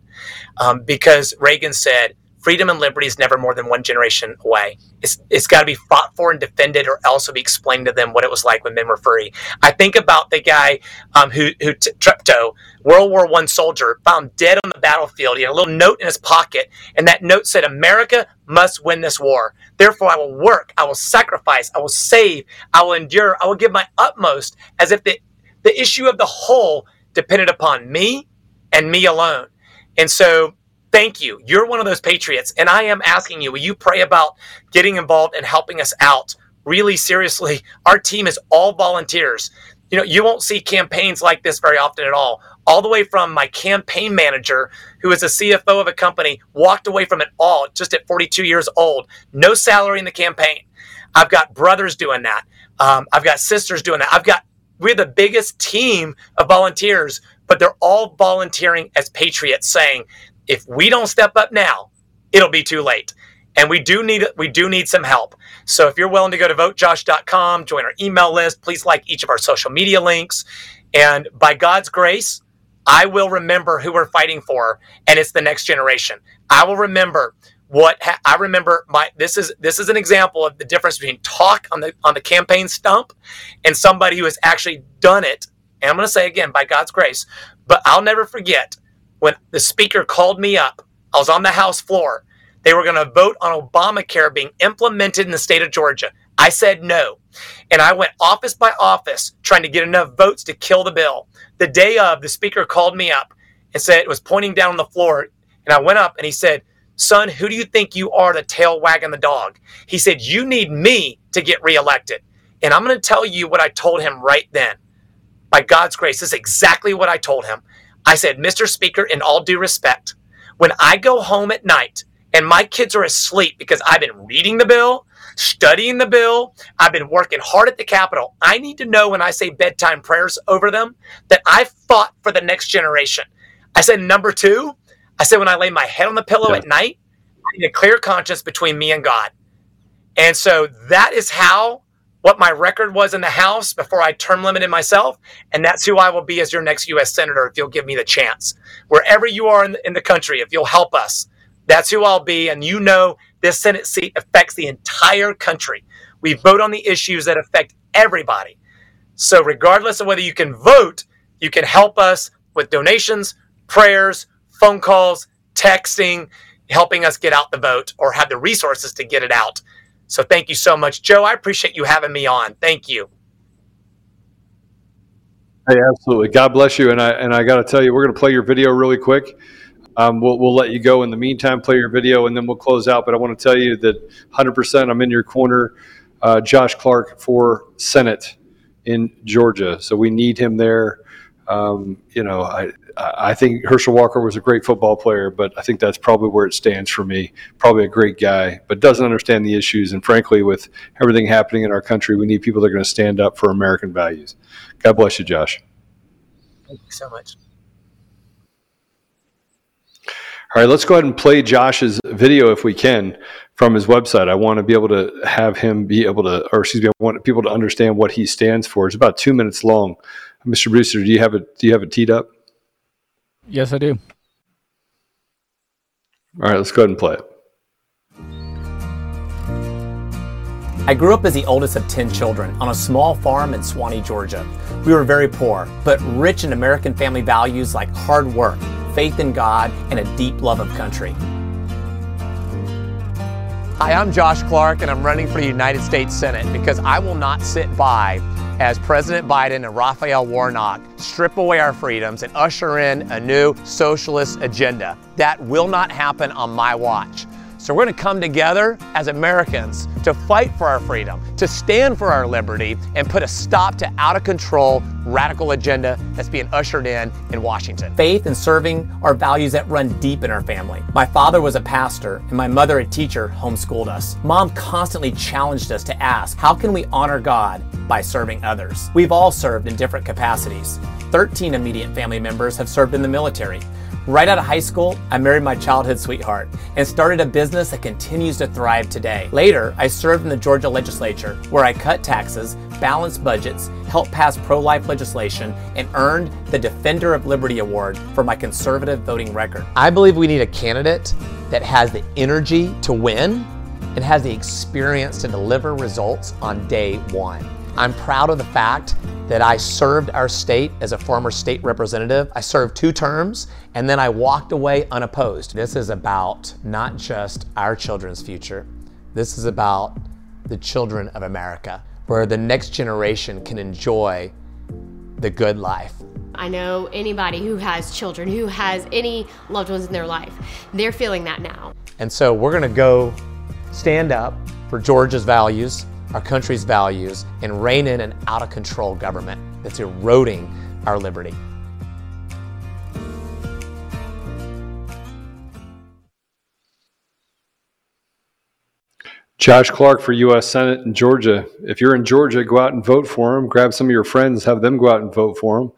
um, because Reagan said, freedom and liberty is never more than one generation away. It's, it's got to be fought for and defended, or else it'll be explained to them what it was like when men were free. I think about the guy um, who, who t- Treptow, World War One soldier, found dead on the battlefield. He had a little note in his pocket, and that note said, America must win this war. Therefore, I will work, I will sacrifice, I will save, I will endure, I will give my utmost, as if the, the issue of the whole depended upon me and me alone. And so thank you. You're one of those patriots. And I am asking you, will you pray about getting involved and helping us out? Really seriously, our team is all volunteers. You know, you won't see campaigns like this very often at all. All the way from my campaign manager, who is a CFO of a company, walked away from it all just at 42 years old. No salary in the campaign. I've got brothers doing that. Um, I've got sisters doing that. I've got, we're the biggest team of volunteers, but they're all volunteering as patriots saying, if we don't step up now, it'll be too late. And we do need we do need some help. So if you're willing to go to votejosh.com, join our email list, please like each of our social media links. And by God's grace, I will remember who we're fighting for, and it's the next generation. I will remember what ha- I remember. My this is this is an example of the difference between talk on the on the campaign stump and somebody who has actually done it. And I'm going to say again, by God's grace, but I'll never forget when the speaker called me up, I was on the House floor. They were going to vote on Obamacare being implemented in the state of Georgia. I said no. And I went office by office trying to get enough votes to kill the bill. The day of, the speaker called me up and said, it was pointing down on the floor. And I went up and he said, Son, who do you think you are to tail wagging the dog? He said, You need me to get reelected. And I'm going to tell you what I told him right then. By God's grace, this is exactly what I told him. I said, Mr. Speaker, in all due respect, when I go home at night and my kids are asleep because I've been reading the bill, studying the bill, I've been working hard at the Capitol, I need to know when I say bedtime prayers over them that I fought for the next generation. I said, number two, I said, when I lay my head on the pillow yeah. at night, I need a clear conscience between me and God. And so that is how what my record was in the House before I term limited myself. And that's who I will be as your next U.S. Senator if you'll give me the chance. Wherever you are in the, in the country, if you'll help us, that's who I'll be. And you know, this Senate seat affects the entire country. We vote on the issues that affect everybody. So, regardless of whether you can vote, you can help us with donations, prayers, phone calls, texting, helping us get out the vote or have the resources to get it out. So thank you so much, Joe. I appreciate you having me on. Thank you. Hey, absolutely. God bless you. And I and I got to tell you, we're going to play your video really quick. Um, we'll, we'll let you go in the meantime, play your video, and then we'll close out. But I want to tell you that 100% I'm in your corner, uh, Josh Clark for Senate in Georgia. So we need him there. Um, you know, I, I think Herschel Walker was a great football player, but I think that's probably where it stands for me. Probably a great guy, but doesn't understand the issues. And frankly, with everything happening in our country, we need people that are going to stand up for American values. God bless you, Josh. Thank you so much. All right, let's go ahead and play Josh's video if we can from his website. I want to be able to have him be able to, or excuse me, I want people to understand what he stands for. It's about two minutes long. Mr. Brewster, do you have it? Do you have it teed up? Yes, I do. All right, let's go ahead and play it. I grew up as the oldest of 10 children on a small farm in Suwanee, Georgia. We were very poor, but rich in American family values like hard work, faith in God, and a deep love of country. Hi, I'm Josh Clark, and I'm running for the United States Senate because I will not sit by as President Biden and Raphael Warnock strip away our freedoms and usher in a new socialist agenda. That will not happen on my watch. So we're going to come together as Americans to fight for our freedom, to stand for our liberty, and put a stop to out of control radical agenda that's being ushered in in Washington. Faith and serving are values that run deep in our family. My father was a pastor and my mother a teacher homeschooled us. Mom constantly challenged us to ask, how can we honor God by serving others? We've all served in different capacities. 13 immediate family members have served in the military. Right out of high school, I married my childhood sweetheart and started a business that continues to thrive today. Later, I served in the Georgia legislature where I cut taxes, balanced budgets, helped pass pro life legislation, and earned the Defender of Liberty Award for my conservative voting record. I believe we need a candidate that has the energy to win and has the experience to deliver results on day one. I'm proud of the fact that I served our state as a former state representative. I served two terms and then I walked away unopposed. This is about not just our children's future, this is about the children of America, where the next generation can enjoy the good life. I know anybody who has children, who has any loved ones in their life, they're feeling that now. And so we're going to go stand up for Georgia's values our country's values and rein in an out of control government that's eroding our liberty. Josh Clark for U.S. Senate in Georgia. If you're in Georgia, go out and vote for him. Grab some of your friends, have them go out and vote for him.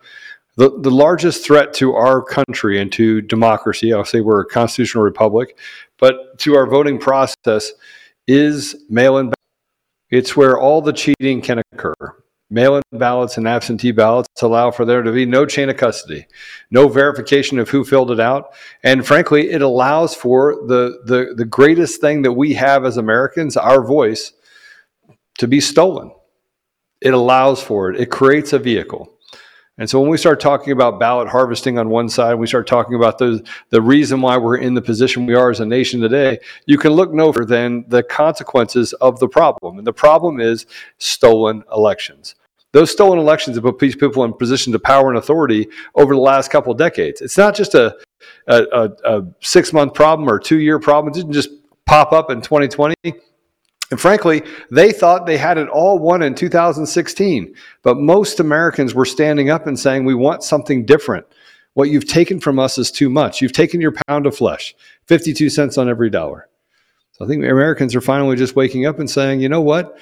The, the largest threat to our country and to democracy, I'll say we're a constitutional republic, but to our voting process is mail in it's where all the cheating can occur. Mail in ballots and absentee ballots allow for there to be no chain of custody, no verification of who filled it out. And frankly, it allows for the, the, the greatest thing that we have as Americans, our voice, to be stolen. It allows for it, it creates a vehicle. And so when we start talking about ballot harvesting on one side, we start talking about the, the reason why we're in the position we are as a nation today, you can look no further than the consequences of the problem. And the problem is stolen elections. Those stolen elections have put these people in positions of power and authority over the last couple of decades. It's not just a, a, a, a six month problem or two year problem. It didn't just pop up in 2020. And frankly, they thought they had it all won in 2016. But most Americans were standing up and saying, We want something different. What you've taken from us is too much. You've taken your pound of flesh, 52 cents on every dollar. So I think Americans are finally just waking up and saying, You know what?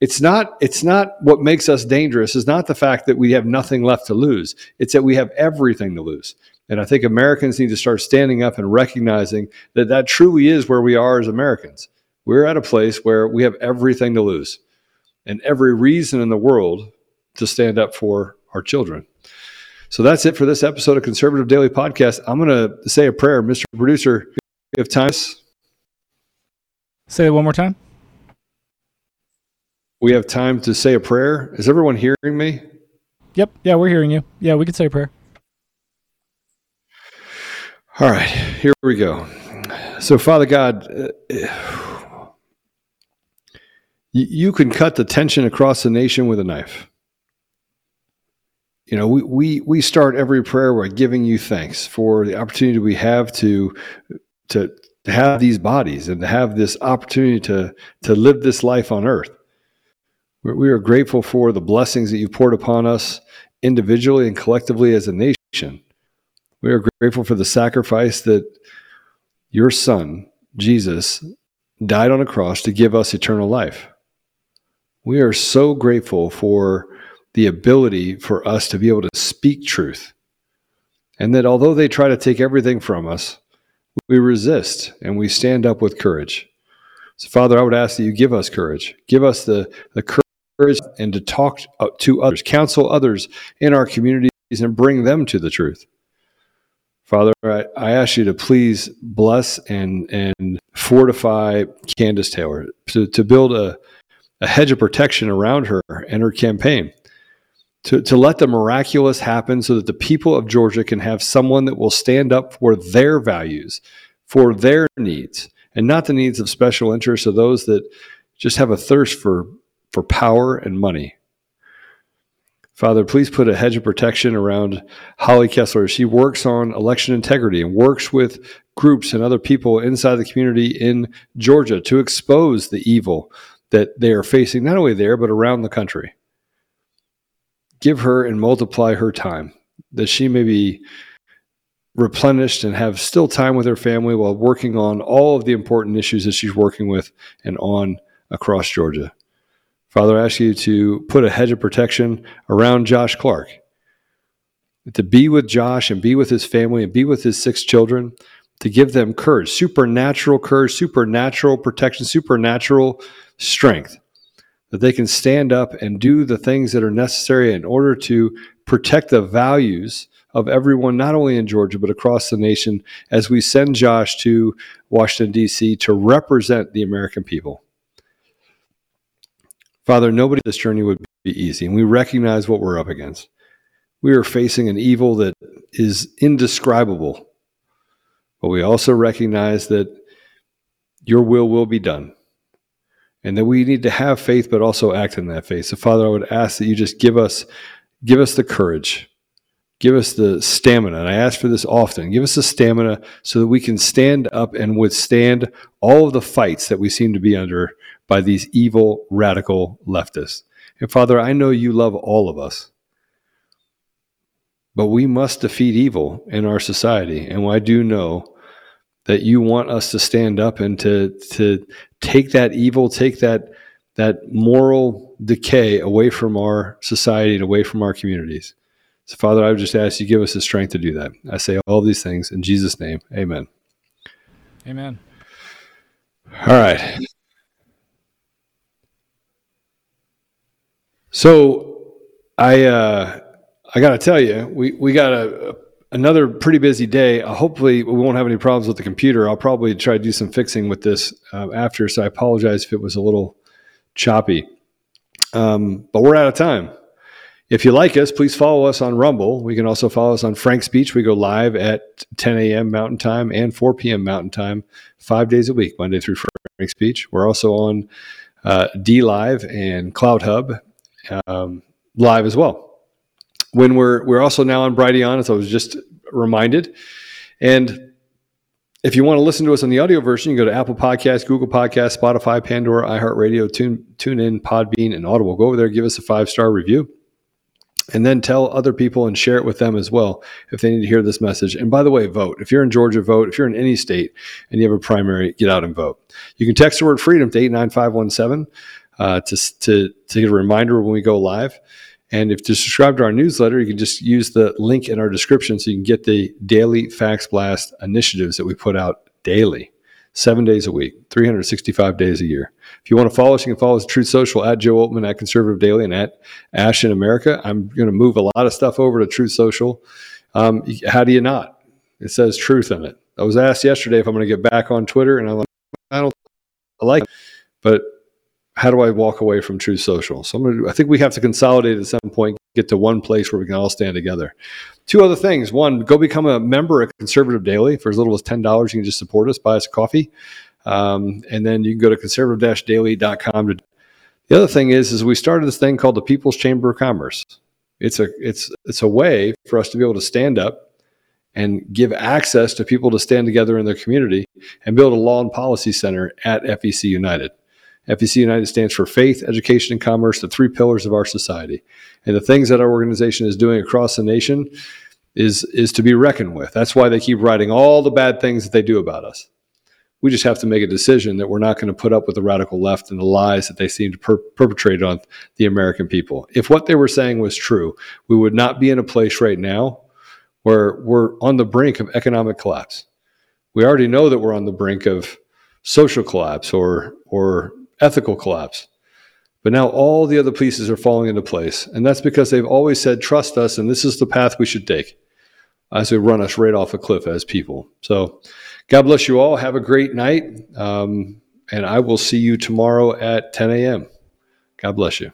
It's not, it's not what makes us dangerous, is not the fact that we have nothing left to lose. It's that we have everything to lose. And I think Americans need to start standing up and recognizing that that truly is where we are as Americans we're at a place where we have everything to lose and every reason in the world to stand up for our children. So that's it for this episode of Conservative Daily Podcast. I'm going to say a prayer. Mr. Producer, you have time? Say it one more time. We have time to say a prayer. Is everyone hearing me? Yep. Yeah, we're hearing you. Yeah, we could say a prayer. All right, here we go. So, Father God, uh, you can cut the tension across the nation with a knife. You know, we, we, we start every prayer by giving you thanks for the opportunity we have to, to, to have these bodies and to have this opportunity to, to live this life on earth. We are grateful for the blessings that you poured upon us individually and collectively as a nation. We are grateful for the sacrifice that your son, Jesus, died on a cross to give us eternal life. We are so grateful for the ability for us to be able to speak truth. And that although they try to take everything from us, we resist and we stand up with courage. So, Father, I would ask that you give us courage. Give us the, the courage and to talk to others, counsel others in our communities, and bring them to the truth. Father, I, I ask you to please bless and, and fortify Kandiss Taylor to, to build a, a hedge of protection around her and her campaign. To, to let the miraculous happen so that the people of Georgia can have someone that will stand up for their values, for their needs, and not the needs of special interests of those that just have a thirst for, for power and money. Father, please put a hedge of protection around Holly Kesler. She works on election integrity and works with groups and other people inside the community in Georgia to expose the evil that they are facing, not only there, but around the country. Give her and multiply her time, that she may be replenished and have still time with her family while working on all of the important issues that she's working with and on across Georgia. Father, I ask you to put a hedge of protection around Josh Clark, to be with Josh and be with his family and be with his six children, to give them courage, supernatural courage, supernatural protection, supernatural strength, that they can stand up and do the things that are necessary in order to protect the values of everyone, not only in Georgia, but across the nation, as we send Josh to Washington, D.C. to represent the American people. Father, nobody this journey would be easy, and we recognize what we're up against. We are facing an evil that is indescribable, but we also recognize that your will will be done and that we need to have faith but also act in that faith. So father i would ask that you just give us give us the courage give us the stamina. And i ask for this often. Give us the stamina so that we can stand up and withstand all of the fights that we seem to be under by these evil radical leftists. And father i know you love all of us but we must defeat evil in our society. And i do know that you want us to stand up and to to take that evil, take that that moral decay away from our society and away from our communities. So, Father, I would just ask you give us the strength to do that. I say all these things in Jesus' name. Amen. Amen. All right. So, I uh, I got to tell you, we we got a, another pretty busy day. Uh, hopefully, we won't have any problems with the computer. I'll probably try to do some fixing with this uh, after. So I apologize if it was a little choppy. Um, but we're out of time. If you like us, please follow us on Rumble. We can also follow us on Frank Speech. We go live at 10 a.m. Mountain Time and 4 p.m. Mountain Time, five days a week, Monday through Frank Speech. We're also on uh, DLive and CloutHub um, live as well. When we're we're also now on Brighteon, as I was just reminded, and if you want to listen to us on the audio version, you go to Apple Podcasts, Google Podcasts, Spotify, Pandora, iHeartRadio, Tune TuneIn, Podbean, and Audible. Go over there, give us a five star review and then tell other people and share it with them as well if they need to hear this message. And by the way, vote. If you're in Georgia, vote. If you're in any state and you have a primary, get out and vote. You can text the word freedom to 89517 uh, to, to, to get a reminder when we go live. And if to subscribe to our newsletter, you can just use the link in our description so you can get the daily Faxblast initiatives that we put out daily seven days a week, 365 days a year. If you want to follow us, you can follow us at Truth Social at Joe Oltmann at Conservative Daily and at Ashe in America. I'm going to move a lot of stuff over to Truth Social. Um, how do you not? It says truth in it. I was asked yesterday if I'm going to get back on Twitter, and I'm like, I don't I like it, but how do I walk away from Truth Social? So to, I think we have to consolidate at some point, get to one place where we can all stand together. Two other things. One, go become a member at Conservative Daily for as little as ten dollars. You can just support us, buy us a coffee, um, and then you can go to conservative-daily.com. To, the other thing is, is we started this thing called the People's Chamber of Commerce. It's a it's it's a way for us to be able to stand up and give access to people to stand together in their community and build a law and policy center at FEC United. FEC United stands for faith, education, and commerce, the three pillars of our society. And the things that our organization is doing across the nation is, is to be reckoned with. That's why they keep writing all the bad things that they do about us. We just have to make a decision that we're not going to put up with the radical left and the lies that they seem to per- perpetrate on the American people. If what they were saying was true, we would not be in a place right now where we're on the brink of economic collapse. We already know that we're on the brink of social collapse or, or ethical collapse. But now all the other pieces are falling into place. And that's because they've always said, trust us, and this is the path we should take as they run us right off a cliff as people. So, God bless you all. Have a great night. Um, and I will see you tomorrow at 10 a.m. God bless you.